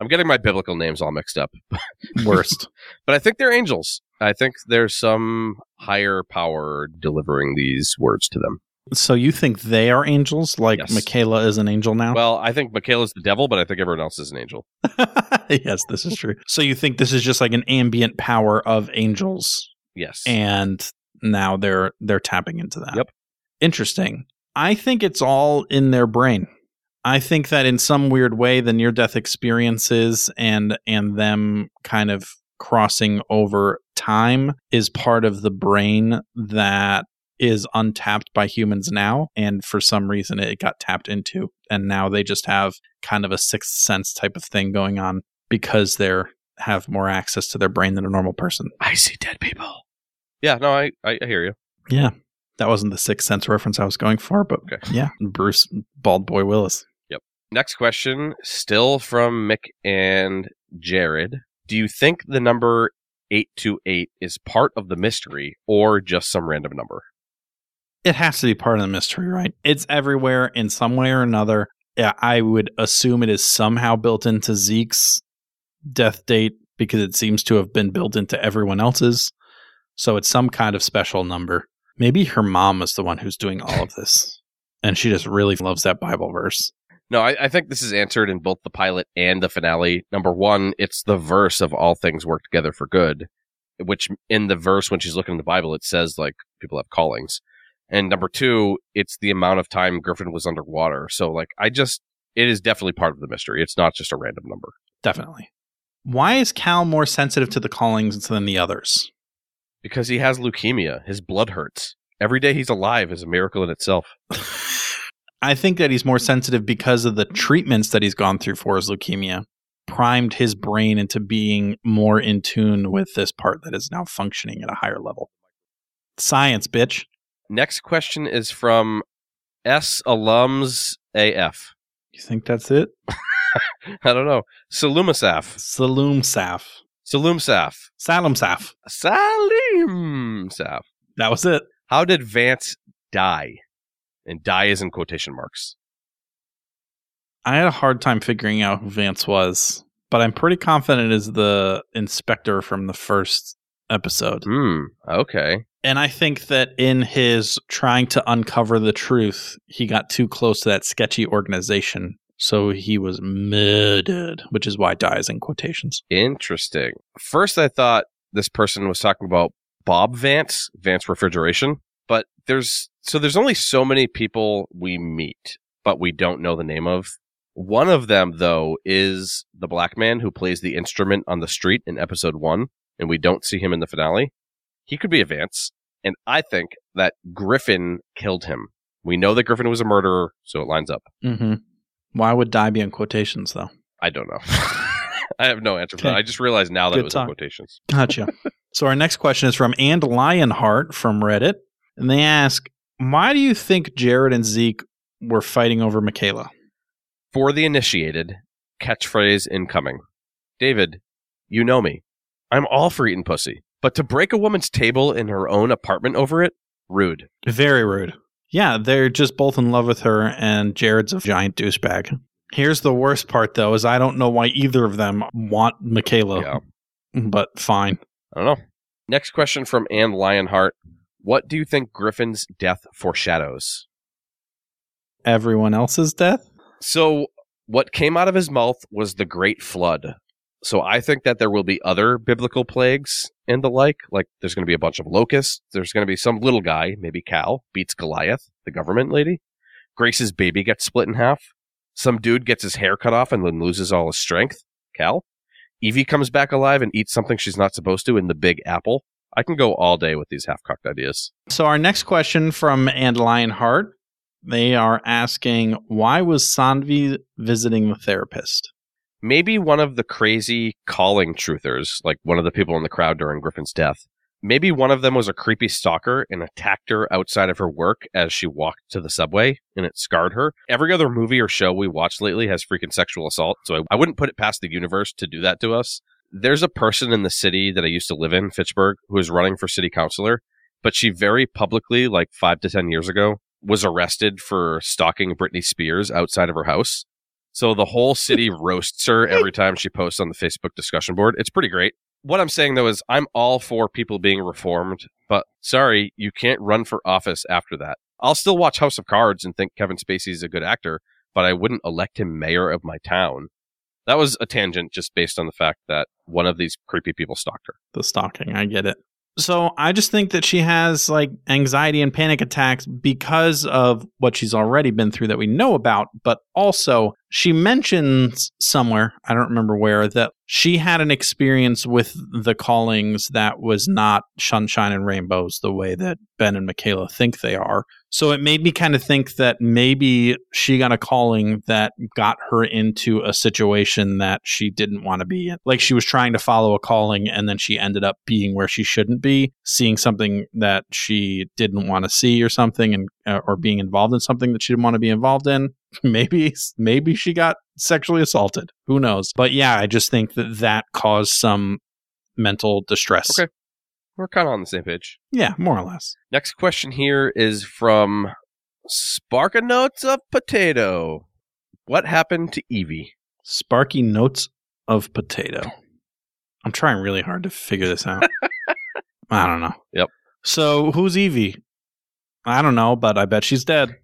I'm getting my biblical names all mixed up. Worst. but I think they're angels. I think there's some higher power delivering these words to them. so you think they are angels, like Yes. Michaela is an angel now? Well, I think Michaela's the devil, but I think everyone else is an angel. yes, this is true. So you think this is just like an ambient power of angels, Yes. and now they're they're tapping into that. Yep. Interesting. I think it's all in their brain. I think that in some weird way, the near death experiences and and them kind of crossing over time is part of the brain that is untapped by humans now and for some reason it got tapped into and now they just have kind of a sixth sense type of thing going on because they're have more access to their brain than a normal person I see dead people. Yeah, no, I, I I hear you. yeah that wasn't the sixth sense reference i was going for but Okay. yeah bruce bald boy willis Yep. Next question, still from Mick and Jared. Do you think the number 828 is part of the mystery or just some random number? it has to be part of the mystery right? It's everywhere in some way or another. Yeah, i would assume it is somehow built into zeke's death date because it seems to have been built into everyone else's. So it's some kind of special number. Maybe her mom is the one who's doing all of this. And she just really loves that bible verse No, I, I think this is answered in both the pilot and the finale. Number one, it's the verse of all things work together for good, which in the verse, when she's looking in the Bible, it says like people have callings. And number two, it's the amount of time Griffin was underwater. So like, I just, it is definitely part of the mystery. It's not just a random number. definitely why is cal more sensitive to the callings than the others Because he has leukemia. His blood hurts. Every day he's alive is a miracle in itself. I think that he's more sensitive because of the treatments that he's gone through for his leukemia, primed his brain into being more in tune with this part that is now functioning at a higher level. Science, bitch. Next question is from S alums AF. You think that's it? I don't know. Salumasaf. Saloom Saf. Salumsaf. Salem Saf. Salimsaf. That was it. How did Vance die? And die is in quotation marks. I had a hard time figuring out who Vance was, but I'm pretty confident it is the inspector from the first episode. Hmm. Okay. And I think that in his trying to uncover the truth, he got too close to that sketchy organization. So he was murdered, which is why dies in quotations. Interesting. First, I thought this person was talking about Bob Vance, Vance Refrigeration. There's so there's only so many people we meet, but we don't know the name of. One of them, though, is the black man who plays the instrument on the street in episode one, and we don't see him in the finale. He could be a Vance, and I think that Griffin killed him. We know that Griffin was a murderer, so it lines up. Mm-hmm. Why would die be in quotations, though? I don't know. I have no answer for that. I just realized now that Good it was talk. in quotations. Gotcha. so our next question is from And Lionheart from Reddit. And they ask, why do you think Jared and Zeke were fighting over Michaela? For the initiated, catchphrase incoming. David, you know me. I'm all for eating pussy. But to break a woman's table in her own apartment over it? Rude. Very rude. Yeah, they're just both in love with her, and Jared's a giant douchebag. Here's the worst part, though, is I don't know why either of them want Michaela, Yeah. but fine. I don't know. Next question from Anne Lionheart. What do you think Griffin's death foreshadows? Everyone else's death? So, what came out of his mouth was the Great Flood. So, I think that there will be other biblical plagues and the like. Like, there's going to be a bunch of locusts. There's going to be some little guy, maybe Cal, beats Goliath, the government lady. Grace's baby gets split in half. Some dude gets his hair cut off and then loses all his strength. Cal. Evie comes back alive and eats something she's not supposed to in the Big Apple. I can go all day with these half cocked ideas. So our next question from And Lionheart, they are asking, why was Sanvi visiting the therapist? maybe one of the crazy calling truthers, like one of the people in the crowd during Griffin's death. Maybe one of them was a creepy stalker and attacked her outside of her work as she walked to the subway and it scarred her. Every other movie or show we watched lately has freaking sexual assault, so I, I wouldn't put it past the universe to do that to us. There's a person in the city that I used to live in, Fitchburg, who is running for city councilor, but she very publicly, like five to 10 years ago, was arrested for stalking Britney Spears outside of her house So the whole city roasts her every time she posts on the Facebook discussion board. It's pretty great. What I'm saying though is I'm all for people being reformed, but sorry, you can't run for office after that. I'll still watch House of Cards and think Kevin Spacey's a good actor, but I wouldn't elect him mayor of my town. That was a tangent just based on the fact that one of these creepy people stalked her. The stalking, I get it. So I just think that she has like anxiety and panic attacks because of what she's already been through that we know about, but also she mentions somewhere, I don't remember where, that she had an experience with the callings that was not sunshine and rainbows the way that Ben and Michaela think they are. So it made me kind of think that maybe she got a calling that got her into a situation that she didn't want to be in. Like she was trying to follow a calling and then she ended up being where she shouldn't be, seeing something that she didn't want to see or something and uh, or being involved in something that she didn't want to be involved in. Maybe maybe she got sexually assaulted. Who knows? But yeah, I just think that that caused some mental distress. Okay. We're kind of on the same page. Yeah, more or less. Next question here is from Sparka Notes of Potato. What happened to Evie? Sparky notes of potato. I'm trying really hard to figure this out. I don't know. Yep. So who's Evie? I don't know, but I bet she's dead.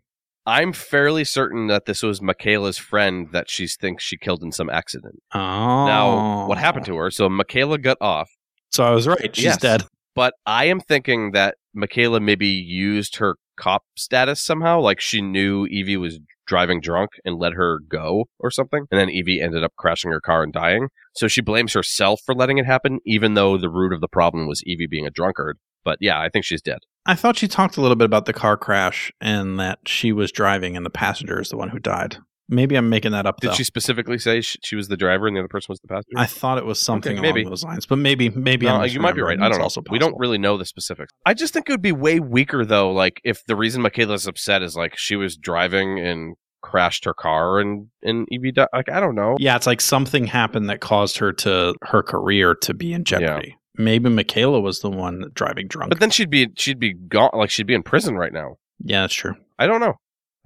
I'm fairly certain that this was Michaela's friend that she thinks she killed in some accident. Oh. Now, what happened oh. to her? So Michaela got off, So I was right. She's Yes. dead. but I am thinking that Michaela maybe used her cop status somehow, like she knew Evie was driving drunk and let her go or something, and then Evie ended up crashing her car and dying. So she blames herself for letting it happen, even though the root of the problem was Evie being a drunkard. But yeah, I think she's dead. I thought she talked a little bit about the car crash and that she was driving and the passenger is the one who died. Maybe I'm making that up. Did though. she specifically say she, she was the driver and the other person was the passenger? I thought it was something Okay, maybe. along those lines, but maybe maybe No, you might be right. I don't know. Also we don't really know the specifics. I just think it would be way weaker though. Like if the reason Michaela's upset is like she was driving and crashed her car and and Evie died. Like I don't know. Yeah, it's like something happened that caused her to her career to be in jeopardy. Maybe Michaela was the one driving drunk. But then she'd be she'd be gone. Like she'd be in prison right now. yeah, that's true. I don't know.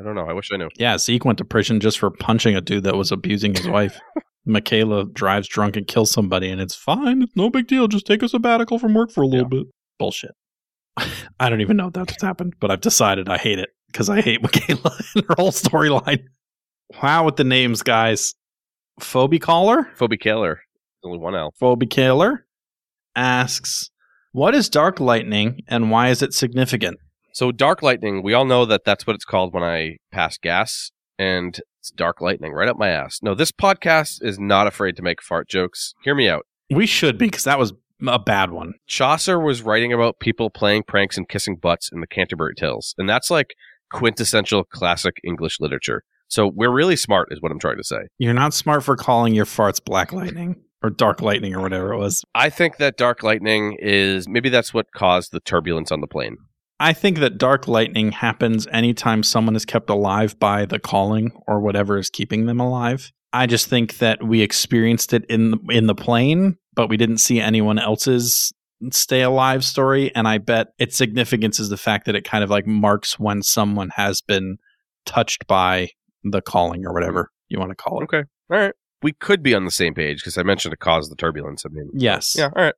I don't know. I wish I knew. Yeah, Zeke went to prison just for punching a dude that was abusing his wife. Michaela drives drunk and kills somebody, and it's fine. It's no big deal. Just take a sabbatical from work for a little bit. Bullshit. I don't even know if that's what's happened, but I've decided I hate it because I hate Michaela and her whole storyline. Wow, with the names, guys. Phoebe Caller? Phoebe Killer. Only one L. Phoebe Killer asks, What is dark lightning and why is it significant? So dark lightning. We all know that that's what it's called when I pass gas, and it's dark lightning right up my ass. No, this podcast is not afraid to make fart jokes. Hear me out. We should be because that was a bad one. Chaucer was writing about people playing pranks and kissing butts in the Canterbury Tales, and that's like quintessential classic English literature. So we're really smart, is what I'm trying to say. You're not smart for calling your farts black lightning or dark lightning or whatever it was. I think that dark lightning is maybe that's what caused the turbulence on the plane. I think that dark lightning happens anytime someone is kept alive by the calling or whatever is keeping them alive. I just think that we experienced it in in the plane, but we didn't see anyone else's stay alive story and I bet its significance is the fact that it kind of like marks when someone has been touched by the calling or whatever you want to call it. Okay. All right. We could be on the same page because I mentioned it caused the turbulence. I mean, Yes. yeah. All right.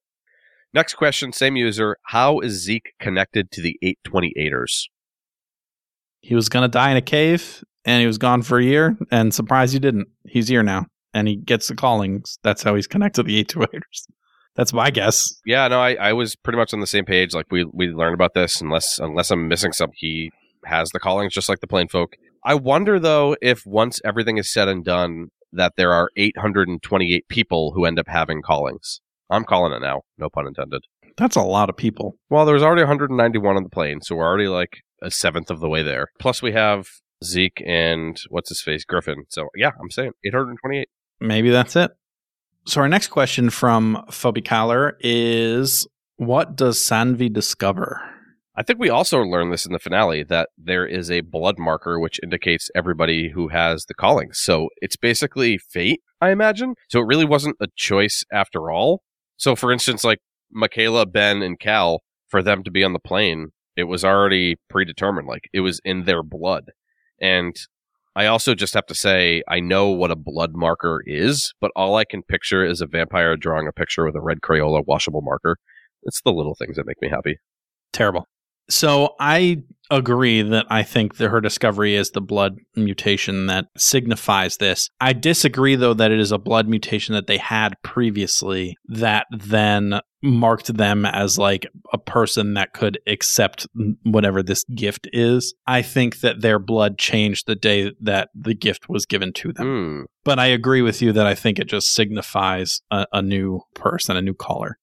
Next question, same user. How is Zeke connected to the 828ers? He was going to die in a cave and he was gone for a year and surprise he didn't. He's here now and he gets the callings. That's how he's connected to the 828ers. That's my guess. Yeah, no, I, I was pretty much on the same page. Like we we learned about this, unless unless I'm missing something, he has the callings just like the plain folk. I wonder though if once everything is said and done, that there are 828 people who end up having callings. I'm calling it now, no pun intended. That's a lot of people. Well, there was already 191 on the plane, so we're already like a seventh of the way there. Plus, we have Zeke and what's his face Griffin. So yeah, I'm saying 828. Maybe that's it. So our next question from Phobicaler is what does Sanvi discover? I think we also learned this in the finale that there is a blood marker which indicates everybody who has the calling. So it's basically fate, I imagine. So it really wasn't a choice after all. So for instance, like Michaela, Ben, and Cal, for them to be on the plane, it was already predetermined. Like it was in their blood. And I also just have to say, I know what a blood marker is, but all I can picture is a vampire drawing a picture with a red Crayola washable marker. It's the little things that make me happy. Terrible. So I agree that I think that her discovery is the blood mutation that signifies this. I disagree though that it is a blood mutation that they had previously that then marked them as like a person that could accept whatever this gift is. I think that their blood changed the day that the gift was given to them. Hmm. But I agree with you that I think it just signifies a, a new person, a new caller.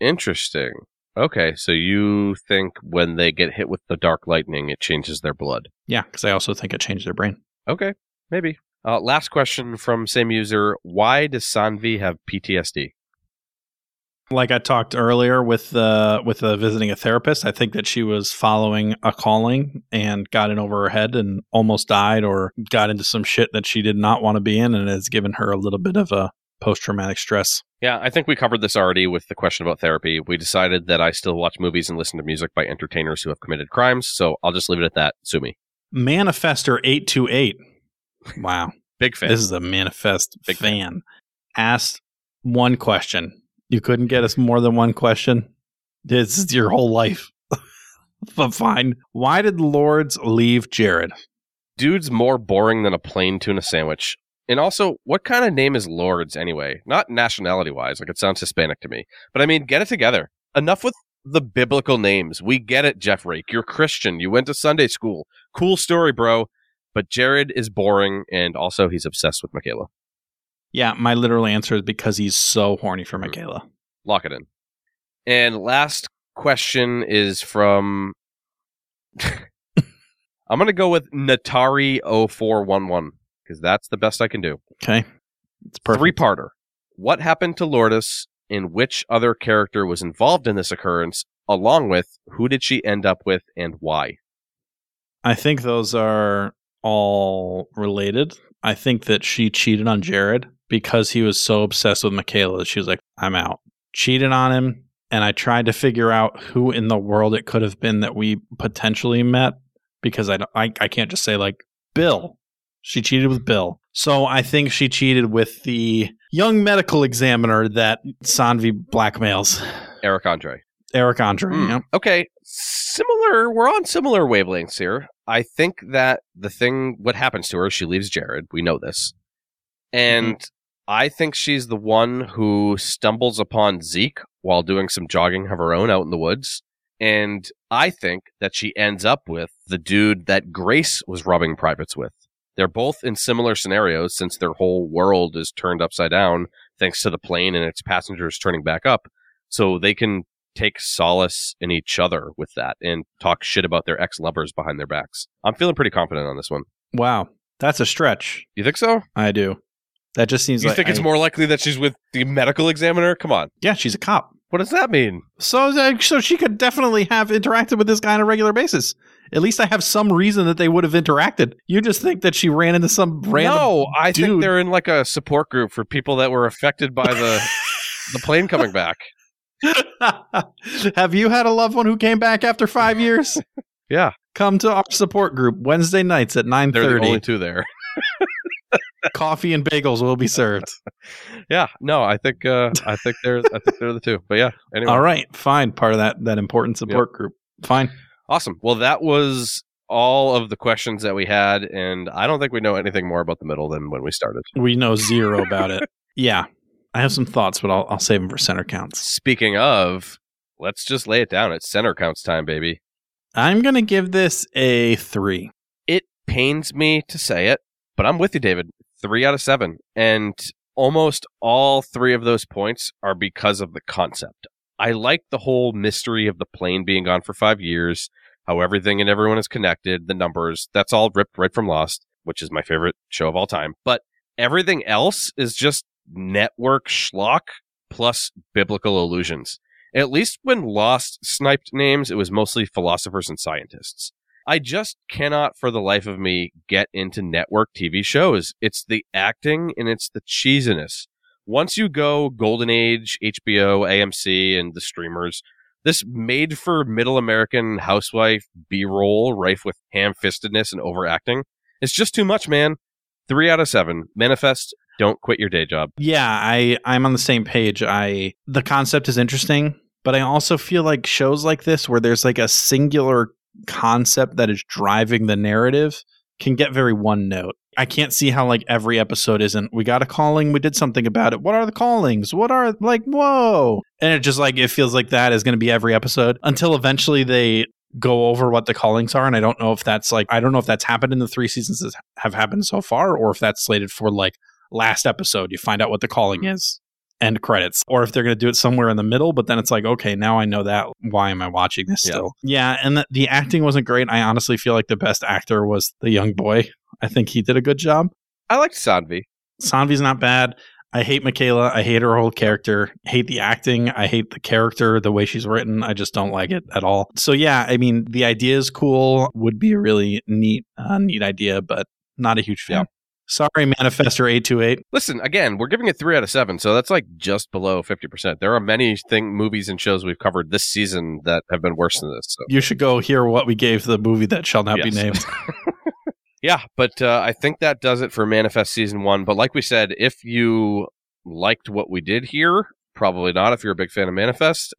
Interesting. Okay, so you think when they get hit with the dark lightning, it changes their blood? Yeah, because I also think it changed their brain. Okay, maybe. Uh, last question from same user: Why does Sanvi have PTSD? Like I talked earlier with the with the visiting a therapist, I think that she was following a calling and got in over her head and almost died, or got into some shit that she did not want to be in, and has given her a little bit of a post traumatic stress. Yeah, I think we covered this already with the question about therapy. We decided that I still watch movies and listen to music by entertainers who have committed crimes, so I'll just leave it at that. Sue me. Manifester eight two eight. Wow, Big fan. this is a manifest Big fan. fan. Asked one question. You couldn't get us more than one question. This is your whole life. but fine. Why did Lourdes leave Jared? Dude's more boring than a plain tuna sandwich. And also, what kind of name is Lourdes anyway? Not nationality wise, like it sounds Hispanic to me. But I mean, get it together. Enough with the biblical names. We get it, Jeff Rake. You're Christian. You went to Sunday school. Cool story, bro. But Jared is boring, and also he's obsessed with Michaela. Yeah, my literal answer is because he's so horny for Hmm. Michaela. Lock it in. And last question is from. I'm going to go with Natari0411 because that's the best I can do. Okay. It's perfect. Three parter. What happened to Lourdes and which other character was involved in this occurrence, along with who did she end up with and why? I think those are all related. I think that she cheated on Jared because he was so obsessed with Michaela that she was like, I'm out. Cheated on him. And I tried to figure out who in the world it could have been that we potentially met because I, don't- I, I can't just say, like, Bill. She cheated with Bill. So I think she cheated with the young medical examiner that Sanvi blackmails. Eric Andre. Eric Andre. Hmm. yeah. Okay, similar. We're on similar wavelengths here. I think that the thing, what happens to her, she leaves Jared. We know this, and I think she's the one who stumbles upon Zeke while doing some jogging of her own out in the woods. And I think that she ends up with the dude that Grace was robbing privates with. They're both in similar scenarios since their whole world is turned upside down thanks to the plane and its passengers turning back up. So they can take solace in each other with that and talk shit about their ex lovers behind their backs. I'm feeling pretty confident on this one. Wow. That's a stretch. You think so? I do. That just seems You like think it's I- more likely that she's with the medical examiner? Come on. Yeah, she's a cop. What does that mean? So, uh, so she could definitely have interacted with this guy on a regular basis. At least I have some reason that they would have interacted. You just think that she ran into some random. no, I think they're in like a support group for people that were affected by the the plane coming back. have you had a loved one who came back after five years? Yeah, Come to our support group Wednesday nights at nine they're the only thirty. two there. Coffee and bagels will be served. Yeah, no, I think uh, I think they're I think they're the two. But yeah, anyway, All right, fine. Part of that that important support group. Fine. awesome. Well, that was all of the questions that we had, and I don't think we know anything more about the middle than when we started. We know zero about it. Yeah, I have some thoughts, but I'll I'll save them for center counts. Speaking of, let's just lay it down. It's center counts time, baby. I'm gonna give this a three. It pains me to say it, but I'm with you, David. Three out of seven. And almost all three of those points are because of the concept. I like the whole mystery of the plane being gone for five years, how everything and everyone is connected, the numbers. That's all ripped right from Lost, which is my favorite show of all time. But everything else is just network schlock plus biblical illusions. At least when Lost sniped names, it was mostly philosophers and scientists. I just cannot for the life of me get into network TV shows. It's the acting and it's the cheesiness. Once you go Golden Age, HBO, AMC, and the streamers, this made for middle American housewife B roll rife with ham fistedness and overacting It's just too much, man. Three out of seven. Manifest. Don't quit your day job. Yeah, I I'm on the same page. I the concept is interesting, but I also feel like shows like this where there's like a singular concept that is driving the narrative can get very one note. I can't see how like every episode isn't we got a calling, we did something about it. What are the callings? What are like whoa? And it just like it feels like that is going to be every episode until eventually they go over what the callings are and I don't know if that's like I don't know if that's happened in the 3 seasons that have happened so far or if that's slated for like last episode you find out what the calling hmm. is end credits or if they're going to do it somewhere in the middle but then it's like okay now i know that why am i watching this Yeah. still? Yeah and the, the acting wasn't great. I honestly feel like the best actor was the young boy. I think he did a good job. I liked Sanvi. sanvi's not bad. I hate michaela. I hate her whole character. Hate the acting. I hate the character the way she's written. I just don't like it at all. So yeah i mean the idea is cool. Would be a really neat uh, neat idea but not a huge fan. Yeah. Sorry manifestor 828 Listen, again, we're giving it three out of seven, so that's like just below fifty percent. There are many thing movies and shows we've covered this season that have been worse than this. So You should go hear what we gave the movie that shall not be named. yeah, but uh, I think that does it for Manifest season one. But like we said, if you liked what we did here, probably not. If you're a big fan of Manifest,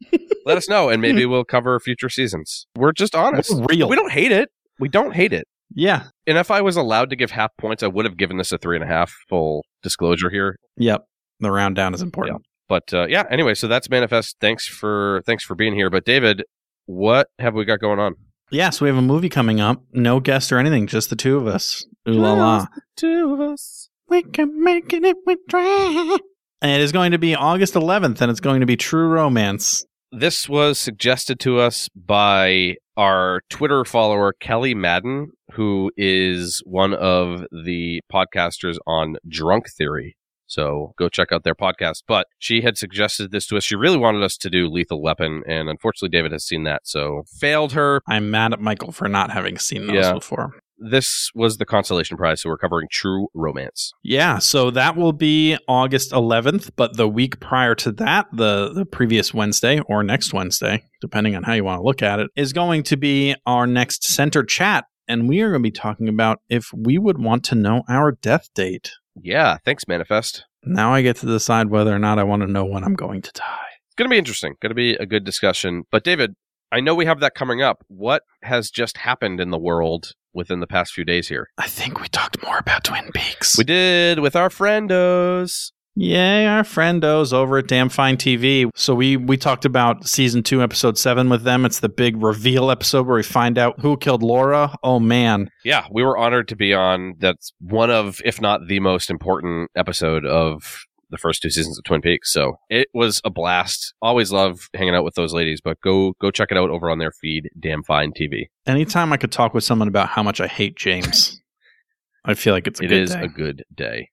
let us know, and maybe we'll cover future seasons. We're just honest. We're real. We don't hate it. We don't hate it. Yeah. And if I was allowed to give half points, I would have given this a three and a half. Full disclosure here. Yep. The round down is important. But uh, yeah, anyway, so that's Manifest. Thanks for thanks for being here. But David, what have we got going on? Yeah. so we have a movie coming up. No guest or anything, just the two of us. Ooh la la. Two of us. We can make it if we try. And it is going to be August 11th, and it's going to be True Romance. This was suggested to us by our Twitter follower Kelly Madden, who is one of the podcasters on Drunk Theory. So go check out their podcast. But she had suggested this to us. She really wanted us to do Lethal Weapon, and unfortunately, David has seen that, so failed her. I'm mad at Michael for not having seen those Yeah. before. This was the consolation prize, so we're covering True Romance. Yeah, so that will be August 11th, but the week prior to that, the, the previous Wednesday or next Wednesday, depending on how you want to look at it, is going to be our next center chat. And we are going to be talking about if we would want to know our death date. Yeah, thanks, Manifest. Now I get to decide whether or not I want to know when I'm going to die. It's going to be interesting. Going to be a good discussion. But David, I know we have that coming up. What has just happened in the world within the past few days here? I think we talked more about Twin Peaks. We did with our friendos. Yay, our friendos over at Damn Fine TV. So we we talked about season two, episode seven with them. It's the big reveal episode where we find out who killed Laura. Oh man. Yeah, we were honored to be on. That's one of, if not the most important episode of the first two seasons of Twin Peaks. So it was a blast. Always love hanging out with those ladies. But go go check it out over on their feed, Damn Fine TV. Anytime I could talk with someone about how much I hate James, I feel like it's a It good is day. a good day.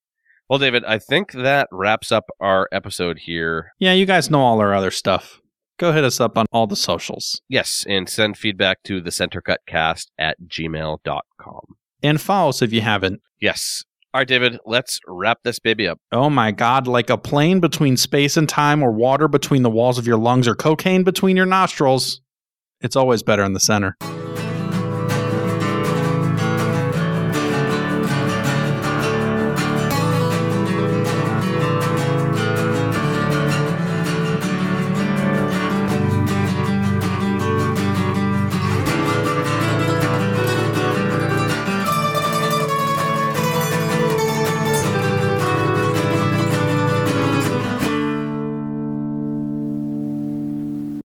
Well, David, I think that wraps up our episode here. yeah, you guys know all our other stuff. Go hit us up on all the socials Yes, and send feedback to the centercutcast at gmail.com. and follow us if you haven't. Yes. All right, David, let's wrap this baby up. Oh my God, like a plane between space and time, or water between the walls of your lungs, or cocaine between your nostrils. It's always better in the center.